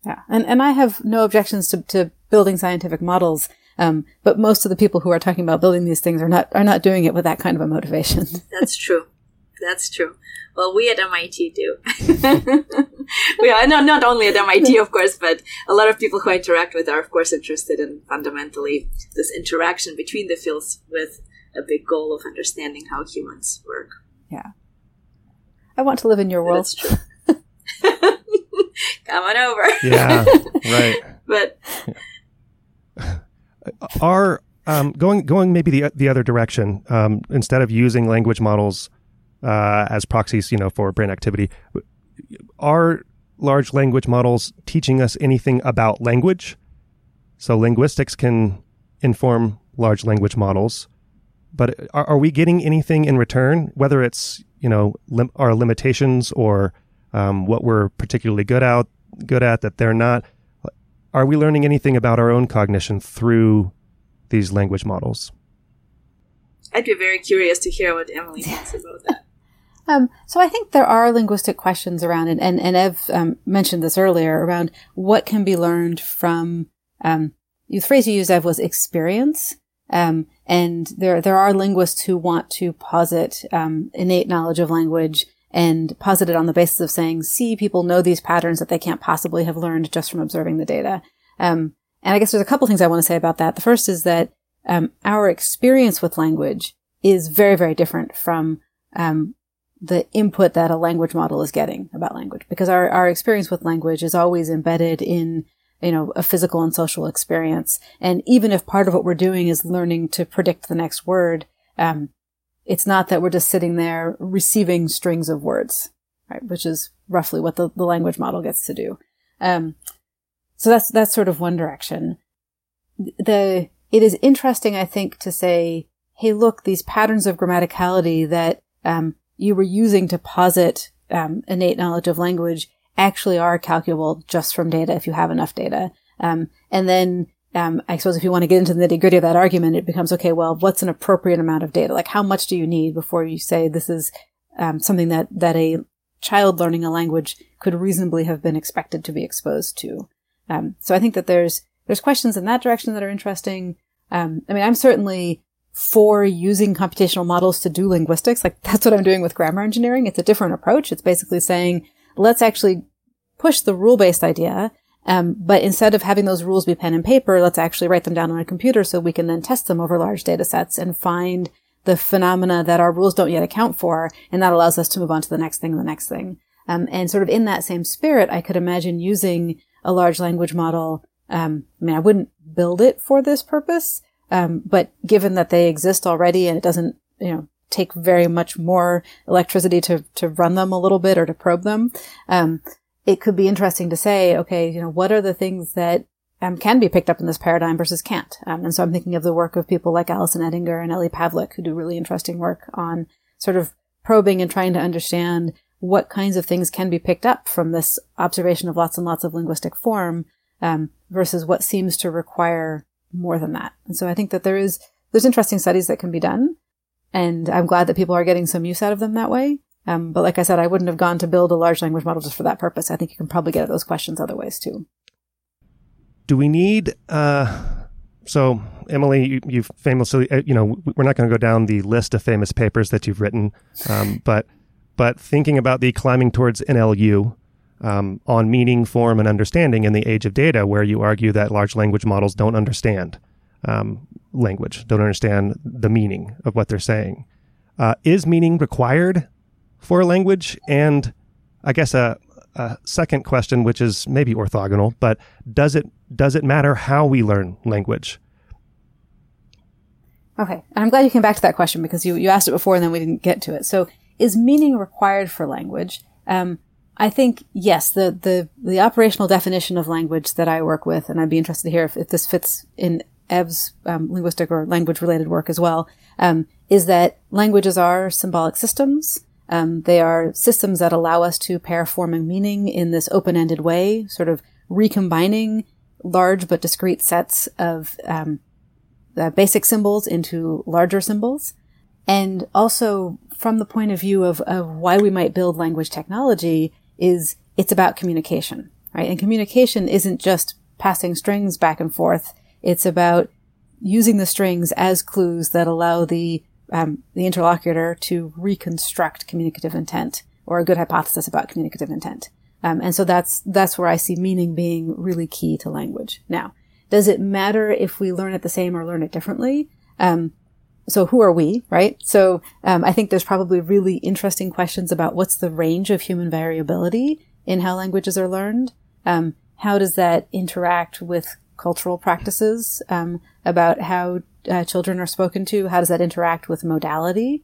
Yeah, and and I have no objections to, to building scientific models, um, but most of the people who are talking about building these things are not are not doing it with that kind of a motivation. [LAUGHS] That's true. That's true. Well, we at MIT do. [LAUGHS] we are not not only at MIT, of course, but a lot of people who I interact with are, of course, interested in fundamentally this interaction between the fields with a big goal of understanding how humans work. Yeah. I want to live in your world. That's true. [LAUGHS] Come on over. Yeah, right. but are um, going going maybe the the other direction um, instead of using language models uh, as proxies, you know, for brain activity, are large language models teaching us anything about language? So linguistics can inform large language models, but are, are we getting anything in return? Whether it's you know lim- our limitations or um, what we're particularly good at, good at that they're not. Are we learning anything about our own cognition through these language models? I'd be very curious to hear what Emily [LAUGHS] thinks about that. Um, so I think there are linguistic questions around it, and, and Ev um, mentioned this earlier around what can be learned from, um, the phrase you used, Ev, was experience. Um, and there, there are linguists who want to posit, um, innate knowledge of language and posit it on the basis of saying, see, people know these patterns that they can't possibly have learned just from observing the data. Um, and I guess there's a couple things I want to say about that. The first is that um, our experience with language is very, very different from um, the input that a language model is getting about language, because our, our experience with language is always embedded in you know, a physical and social experience. And even if part of what we're doing is learning to predict the next word, um, it's not that we're just sitting there receiving strings of words, right? Which is roughly what the, the language model gets to do. Um, so that's, that's sort of one direction. The, it is interesting, I think, to say, hey, look, these patterns of grammaticality that, um, you were using to posit, um, innate knowledge of language actually are calculable just from data if you have enough data. Um, and then um, I suppose if you want to get into the nitty gritty of that argument, it becomes okay. Well, what's an appropriate amount of data? Like, how much do you need before you say this is um, something that that a child learning a language could reasonably have been expected to be exposed to? Um, so I think that there's there's questions in that direction that are interesting. Um, I mean, I'm certainly for using computational models to do linguistics. Like [LAUGHS] that's what I'm doing with grammar engineering. It's a different approach. It's basically saying let's actually push the rule based idea um, but instead of having those rules be pen and paper, let's actually write them down on a computer so we can then test them over large data sets and find the phenomena that our rules don't yet account for. And that allows us to move on to the next thing, and the next thing. Um, and sort of in that same spirit, I could imagine using a large language model. Um, I mean, I wouldn't build it for this purpose. Um, but given that they exist already and it doesn't, you know, take very much more electricity to, to run them a little bit or to probe them, um, it could be interesting to say, okay, you know, what are the things that um, can be picked up in this paradigm versus can't. Um, and so I'm thinking of the work of people like Allyson Ettinger and Ellie Pavlik, who do really interesting work on sort of probing and trying to understand what kinds of things can be picked up from this observation of lots and lots of linguistic form um, versus what seems to require more than that. And so I think that there is there's interesting studies that can be done, and I'm glad that people are getting some use out of them that way. Um, but like I said, I wouldn't have gone to build a large language model just for that purpose. I think you can probably get at those questions other ways too do we need uh so Emily, you, you famously, uh, you know, we're not going to go down the list of famous papers that you've written, um, [LAUGHS] but but thinking about the climbing towards NLU um, on meaning, form, and understanding in the age of data, where you argue that large language models don't understand um, language, don't understand the meaning of what they're saying. Uh, is meaning required for a language? And I guess a, a second question, which is maybe orthogonal, but does it does it matter how we learn language? Okay, and I'm glad you came back to that question because you, you asked it before and then we didn't get to it. So, is meaning required for language? Um, I think yes. The the the operational definition of language that I work with, and I'd be interested to hear if, if this fits in Ev's um, linguistic or language related work as well, um, is that languages are symbolic systems. Um, they are systems that allow us to pair form and meaning in this open ended way, sort of recombining large but discrete sets of um, basic symbols into larger symbols. And also, from the point of view of, of why we might build language technology, is it's about communication, right? And communication isn't just passing strings back and forth. It's about using the strings as clues that allow the um, the interlocutor to reconstruct communicative intent or a good hypothesis about communicative intent. Um, and so that's that's where I see meaning being really key to language. Now, does it matter if we learn it the same or learn it differently? Um, so who are we, right? So um, I think there's probably really interesting questions about what's the range of human variability in how languages are learned. Um, how does that interact with cultural practices? Um, about how uh, children are spoken to? How does that interact with modality?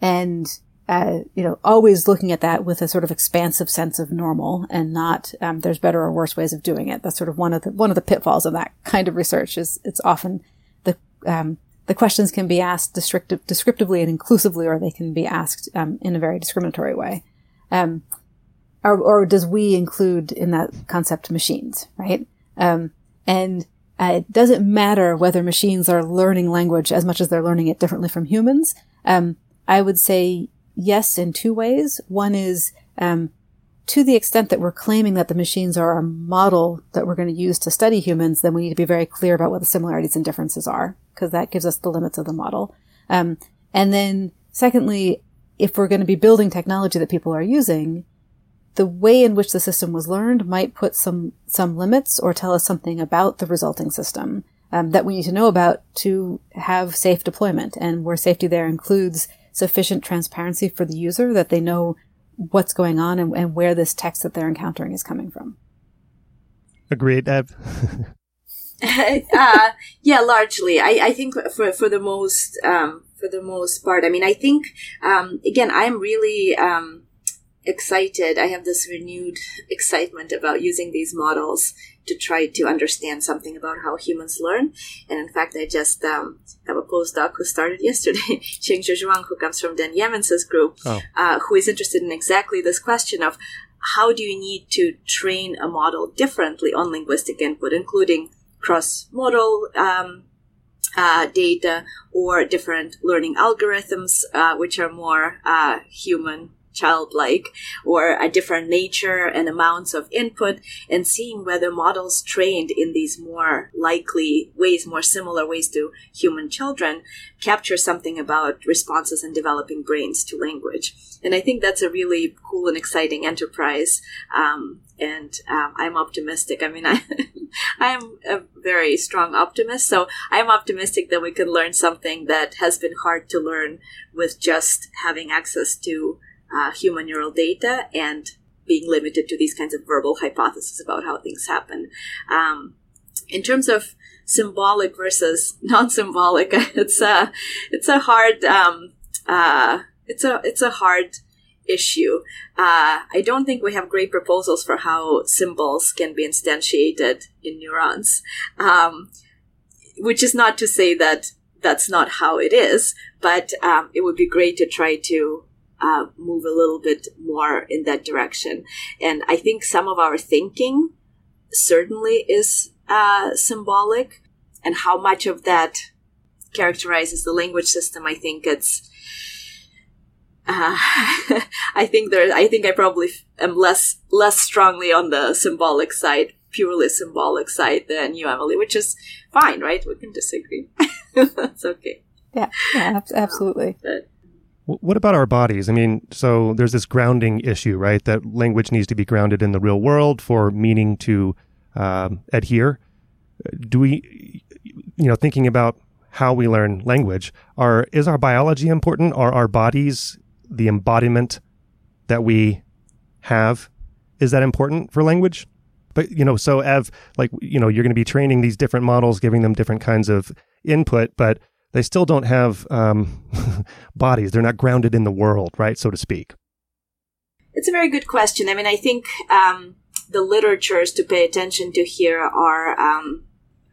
And uh, you know, always looking at that with a sort of expansive sense of normal and not um, there's better or worse ways of doing it. That's sort of one of the one of the pitfalls of that kind of research. Is it's often the um, the questions can be asked descriptive, descriptively and inclusively, or they can be asked um, in a very discriminatory way. Um, or, or, does we include in that concept machines, right? Um, and uh, it doesn't matter whether machines are learning language as much as they're learning it differently from humans. Um, I would say yes in two ways. One is um, to the extent that we're claiming that the machines are a model that we're going to use to study humans, then we need to be very clear about what the similarities and differences are, because that gives us the limits of the model. Um, and then, secondly, if we're going to be building technology that people are using, the way in which the system was learned might put some some limits or tell us something about the resulting system um, that we need to know about to have safe deployment. And where safety there includes sufficient transparency for the user that they know what's going on and, and where this text that they're encountering is coming from. Agreed, Ev. [LAUGHS] uh, yeah, largely. I, I think for for the most um, for the most part. I mean, I think um, again, I'm really um, excited. I have this renewed excitement about using these models to try to understand something about how humans learn. And in fact, I just um, have a postdoc who started [LAUGHS] yesterday, Chengxu Zhuang, who comes from Dan Yamins's group, oh. uh, who is interested in exactly this question of how do you need to train a model differently on linguistic input, including cross-modal um, uh, data or different learning algorithms, uh, which are more uh, human childlike or a different nature and amounts of input and seeing whether models trained in these more likely ways, more similar ways to human children capture something about responses and developing brains to language. And I think that's a really cool and exciting enterprise. Um, and um, I'm optimistic. I mean, [LAUGHS] I, I am a very strong optimist, so I'm optimistic that we can learn something that has been hard to learn with just having access to uh, human neural data and being limited to these kinds of verbal hypotheses about how things happen. Um, in terms of symbolic versus [LAUGHS] non-symbolic, [LAUGHS] it's a it's a hard um, uh, it's a it's a hard issue. Uh, I don't think we have great proposals for how symbols can be instantiated in neurons. Um, which is not to say that that's not how it is, but um, it would be great to try to uh, move a little bit more in that direction. And I think some of our thinking certainly is uh, symbolic, and how much of that characterizes the language system, I think it's. Uh, [LAUGHS] I think there. I think I probably am less less strongly on the symbolic side, purely symbolic side than you, Emily, which is fine, right? We can disagree. [LAUGHS] That's okay. Yeah, yeah absolutely. Um, but, what about our bodies? I mean, so there's this grounding issue, right? That language needs to be grounded in the real world for meaning to um, adhere. Do we, you know, thinking about how we learn language, are is our biology important? Are our bodies the embodiment that we have? Is that important for language? But you know, so Ev, like you know, you're going to be training these different models, giving them different kinds of input, but they still don't have um, [LAUGHS] bodies. They're not grounded in the world, right, so to speak. It's a very good question. I mean, I think um, the literatures to pay attention to here are um,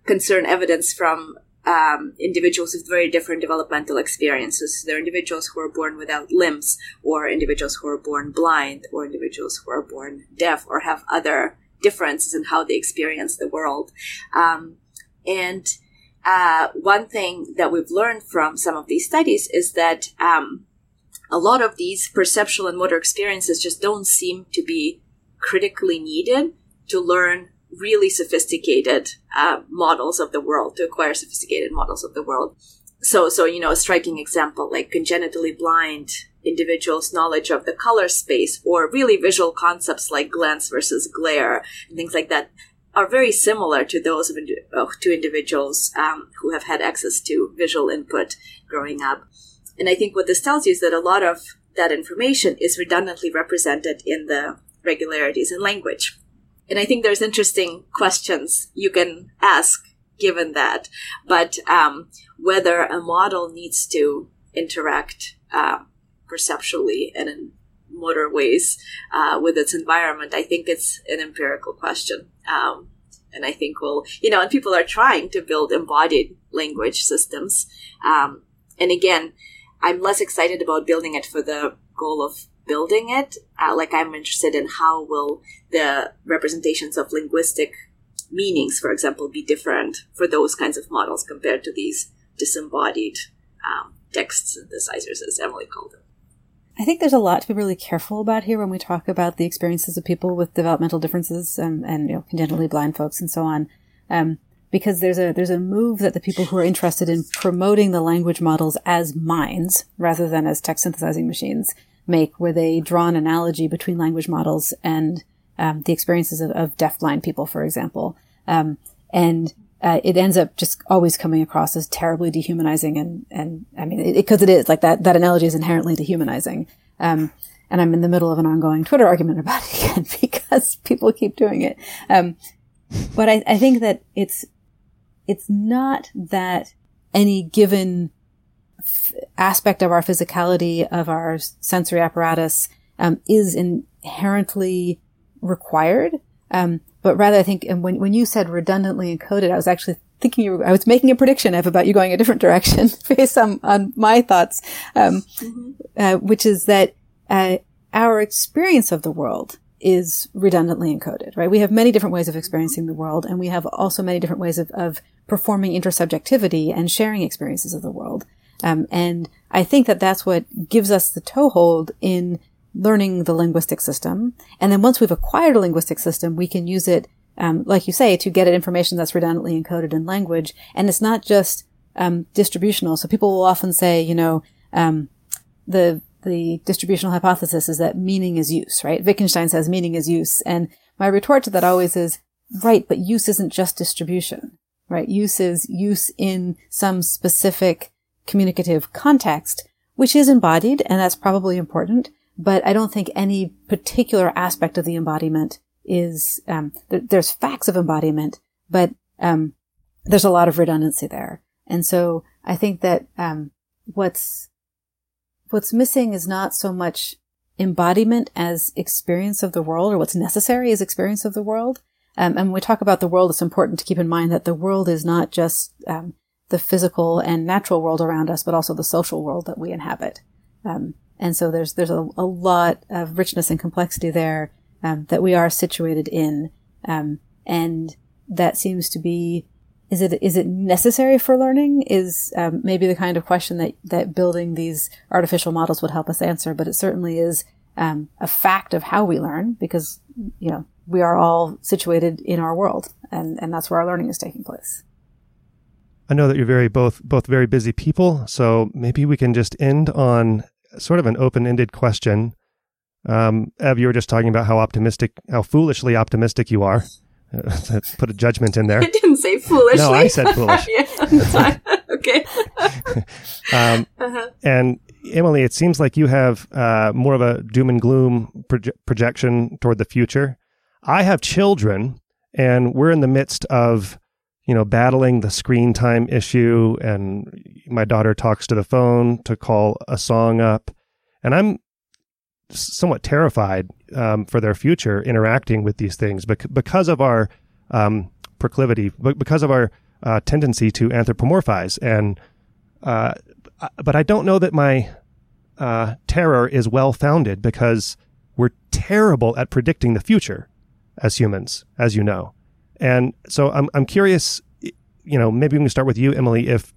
concern evidence from um, individuals with very different developmental experiences. There are individuals who are born without limbs, or individuals who are born blind, or individuals who are born deaf, or have other differences in how they experience the world. Um, and uh, one thing that we've learned from some of these studies is that um, a lot of these perceptual and motor experiences just don't seem to be critically needed to learn really sophisticated uh, models of the world, to acquire sophisticated models of the world. So, so you know, a striking example like congenitally blind individuals' knowledge of the color space, or really visual concepts like glance versus glare, and things like that, are very similar to those of uh, to individuals um, who have had access to visual input growing up. And I think what this tells you is that a lot of that information is redundantly represented in the regularities in language. And I think there's interesting questions you can ask given that. But um, whether a model needs to interact uh, perceptually and in motor ways uh, with its environment, I think it's an empirical question. Um, and I think we'll, you know, and people are trying to build embodied language systems. Um, and again, I'm less excited about building it for the goal of building it. Uh, like I'm interested in how will the representations of linguistic meanings, for example, be different for those kinds of models compared to these disembodied um, text synthesizers, as Emily called them. I think there's a lot to be really careful about here when we talk about the experiences of people with developmental differences um, and you know, congenitally blind folks and so on. Um, because there's a there's a move that the people who are interested in promoting the language models as minds rather than as text synthesizing machines make, where they draw an analogy between language models and um, the experiences of, of deafblind people, for example. Um, and uh, it ends up just always coming across as terribly dehumanizing and and I mean because it, it, is like that that analogy is inherently dehumanizing. Um, and I'm in the middle of an ongoing Twitter argument about it [LAUGHS] again because people keep doing it. Um, but I, I think that it's it's not that any given f- aspect of our physicality of our sensory apparatus um, is inherently required. Um, but rather, I think when when you said redundantly encoded, I was actually thinking you were, I was making a prediction Ev, about you going a different direction [LAUGHS] based on, on my thoughts, um, mm-hmm. uh, which is that uh, our experience of the world is redundantly encoded, right? We have many different ways of experiencing the world, and we have also many different ways of, of performing intersubjectivity and sharing experiences of the world. Um, and I think that that's what gives us the toehold in learning the linguistic system. And then once we've acquired a linguistic system, we can use it, um, like you say, to get at information that's redundantly encoded in language. And it's not just um, distributional. So people will often say, you know, um, the the distributional hypothesis is that meaning is use, right? Wittgenstein says meaning is use, and my retort to that always is, right, but use isn't just distribution, right? Use is use in some specific communicative context, which is embodied, and that's probably important but I don't think any particular aspect of the embodiment is, um, th- there's facts of embodiment, but, um, there's a lot of redundancy there. And so I think that, um, what's, what's missing is not so much embodiment as experience of the world or what's necessary as experience of the world. Um, and when we talk about the world, it's important to keep in mind that the world is not just um, the physical and natural world around us, but also the social world that we inhabit. Um, and so there's there's a, a, lot of richness and complexity there um, that we are situated in, um, and that seems to be is it is it necessary for learning? Is um, maybe the kind of question that that building these artificial models would help us answer. But it certainly is um, a fact of how we learn because you know we are all situated in our world, and and that's where our learning is taking place. I know that you're very both both very busy people, so maybe we can just end on sort of an open-ended question. Um, Ev, you were just talking about how optimistic, how foolishly optimistic you are. [LAUGHS] put a judgment in there. I didn't say foolishly. No, I said foolish. [LAUGHS] yeah, [LAUGHS] okay. um, uh-huh. And Emily, it seems like you have uh, more of a doom and gloom proje- projection toward the future. I have children, and we're in the midst of, you know, battling the screen time issue. And my daughter talks to the phone to call a song up, and I'm somewhat terrified um, for their future interacting with these things bec- because of our um, proclivity, because of our uh, tendency to anthropomorphize. And uh, but I don't know that my uh, terror is well founded because we're terrible at predicting the future as humans, as you know. And so I'm I'm curious, you know, maybe we can start with you, Emily. If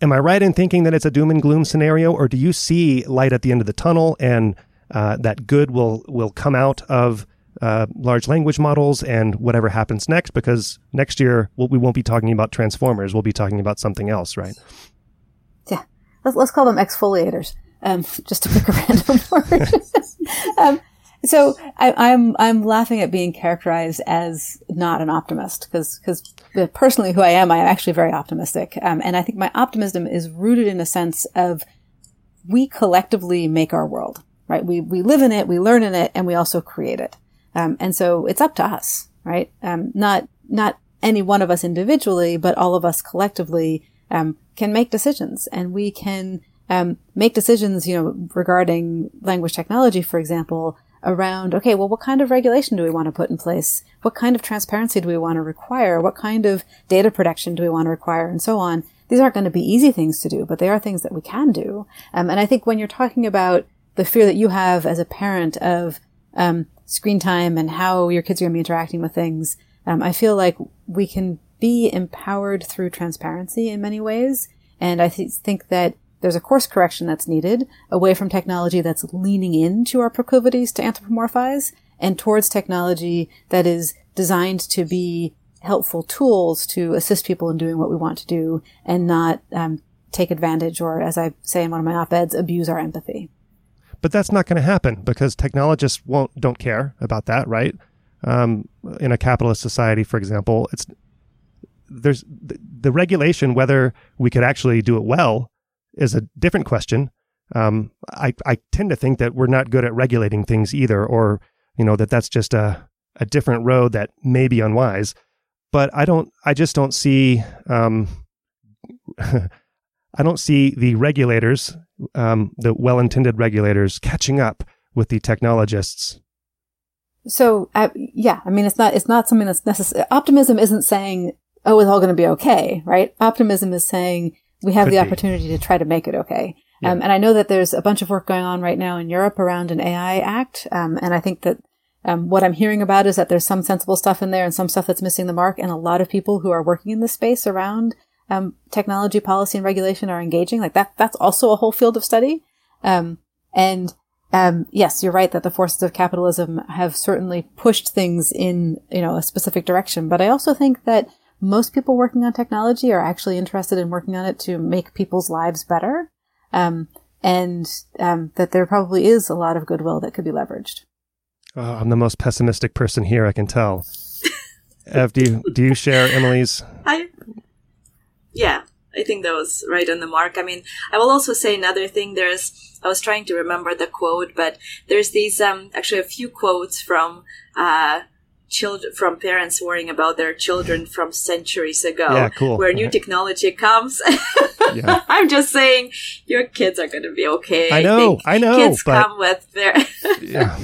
am I right in thinking that it's a doom and gloom scenario, or do you see light at the end of the tunnel and uh, that good will will come out of uh, large language models and whatever happens next? Because next year we'll, we will not be talking about transformers; we'll be talking about something else, right? Yeah, let's let's call them exfoliators. Um, [LAUGHS] just to pick a random [LAUGHS] word. [LAUGHS] um, so I, am I'm, I'm laughing at being characterized as not an optimist because because personally who I am I am actually very optimistic. Um, and I think my optimism is rooted in a sense of we collectively make our world right? We we live in it we learn in it and we also create it. Um, and so it's up to us right? Um, not not any one of us individually but all of us collectively um, can make decisions. And we can um, make decisions you know regarding language technology for example around, okay, well, what kind of regulation do we want to put in place? What kind of transparency do we want to require? What kind of data protection do we want to require? And so on. These aren't going to be easy things to do, but they are things that we can do. Um, and I think when you're talking about the fear that you have as a parent of um, screen time and how your kids are going to be interacting with things, um, I feel like we can be empowered through transparency in many ways. And I th- think that there's a course correction that's needed away from technology that's leaning into our proclivities to anthropomorphize and towards technology that is designed to be helpful tools to assist people in doing what we want to do and not um, take advantage or, as I say in one of my op-eds, abuse our empathy. But that's not going to happen because technologists won't don't care about that, right? Um, in a capitalist society, for example, it's there's the, the regulation whether we could actually do it well is a different question. Um, I, I tend to think that we're not good at regulating things either, or, you know, that that's just a, a different road that may be unwise. But I don't, I just don't see, um, [LAUGHS] I don't see the regulators, um, the well intended regulators, catching up with the technologists. So, uh, yeah, I mean, it's not, it's not something that's necessary. Optimism isn't saying, oh, it's all going to be okay, right? Optimism is saying, we have Could the be. opportunity to try to make it okay. Yeah. Um, and I know that there's a bunch of work going on right now in Europe around an AI Act. Um, and I think that um, what I'm hearing about is that there's some sensible stuff in there and some stuff that's missing the mark. And a lot of people who are working in this space around um, technology policy and regulation are engaging. Like that, that's also a whole field of study. Um, and um, yes, you're right that the forces of capitalism have certainly pushed things in, you know, a specific direction. But I also think that most people working on technology are actually interested in working on it to make people's lives better. Um, and um, that there probably is a lot of goodwill that could be leveraged. Oh, I'm the most pessimistic person here, I can tell. [LAUGHS] Ev, do you, do you share Emily's? I, yeah, I think that was right on the mark. I mean, I will also say another thing. There's, I was trying to remember the quote, but there's these, um, actually a few quotes from, uh, children from parents worrying about their children from centuries ago. Yeah, cool. Where new Right. technology comes. Yeah. [LAUGHS] I'm just saying, your kids are going to be okay. I know, think I know, Kids come with their, [LAUGHS] yeah.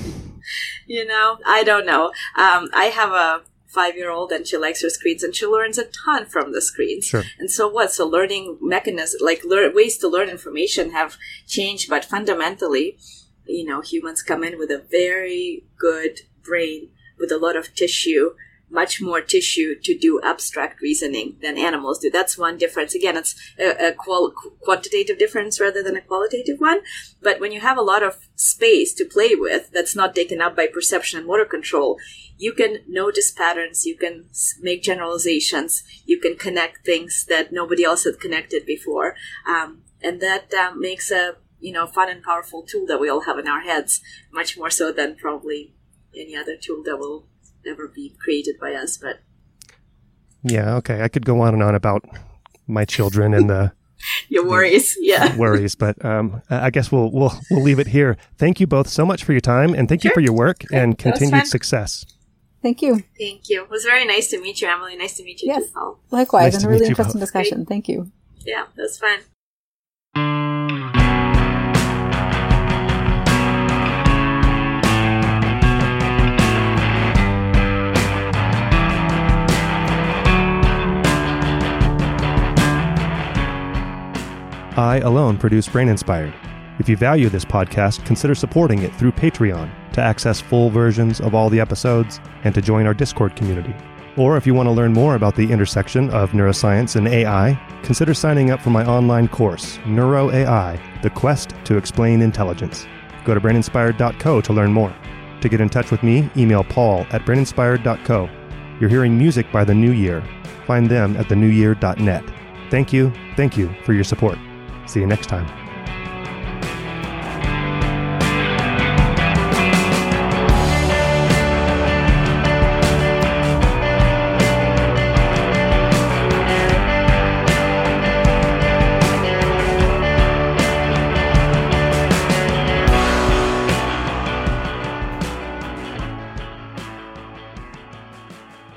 you know, I don't know. Um, I have a five year old and she likes her screens and she learns a ton from the screens. Sure. And so what? So learning mechanisms, like learn, ways to learn information have changed, but fundamentally, you know, humans come in with a very good brain with a lot of tissue, much more tissue to do abstract reasoning than animals do. That's one difference. Again, it's a, a qual- quantitative difference rather than a qualitative one. But when you have a lot of space to play with that's not taken up by perception and motor control, you can notice patterns, you can make generalizations, you can connect things that nobody else had connected before. Um, and that um, makes a you know fun and powerful tool that we all have in our heads, much more so than probably any other tool that will ever be created by us. But Yeah. Okay. I could go on and on about my children and the [LAUGHS] your worries, yeah. [LAUGHS] worries, but um, I guess we'll we'll we'll leave it here. Thank you both so much for your time, and thank you for your work and continued success. Thank you. Thank you. It was very nice to meet you, Emily. Nice to meet you Yes. too, Paul. Likewise, Nice and a really interesting both. discussion. Thank you. Yeah, that was fun. I alone produce Brain Inspired. If you value this podcast, consider supporting it through Patreon to access full versions of all the episodes and to join our Discord community. Or if you want to learn more about the intersection of neuroscience and AI, consider signing up for my online course, Neuro AI The Quest to Explain Intelligence. Go to braininspired.co to learn more. To get in touch with me, email paul at braininspired.co. You're hearing music by The New Year. Find them at thenewyear.net. Thank you, thank you for your support. See you next time.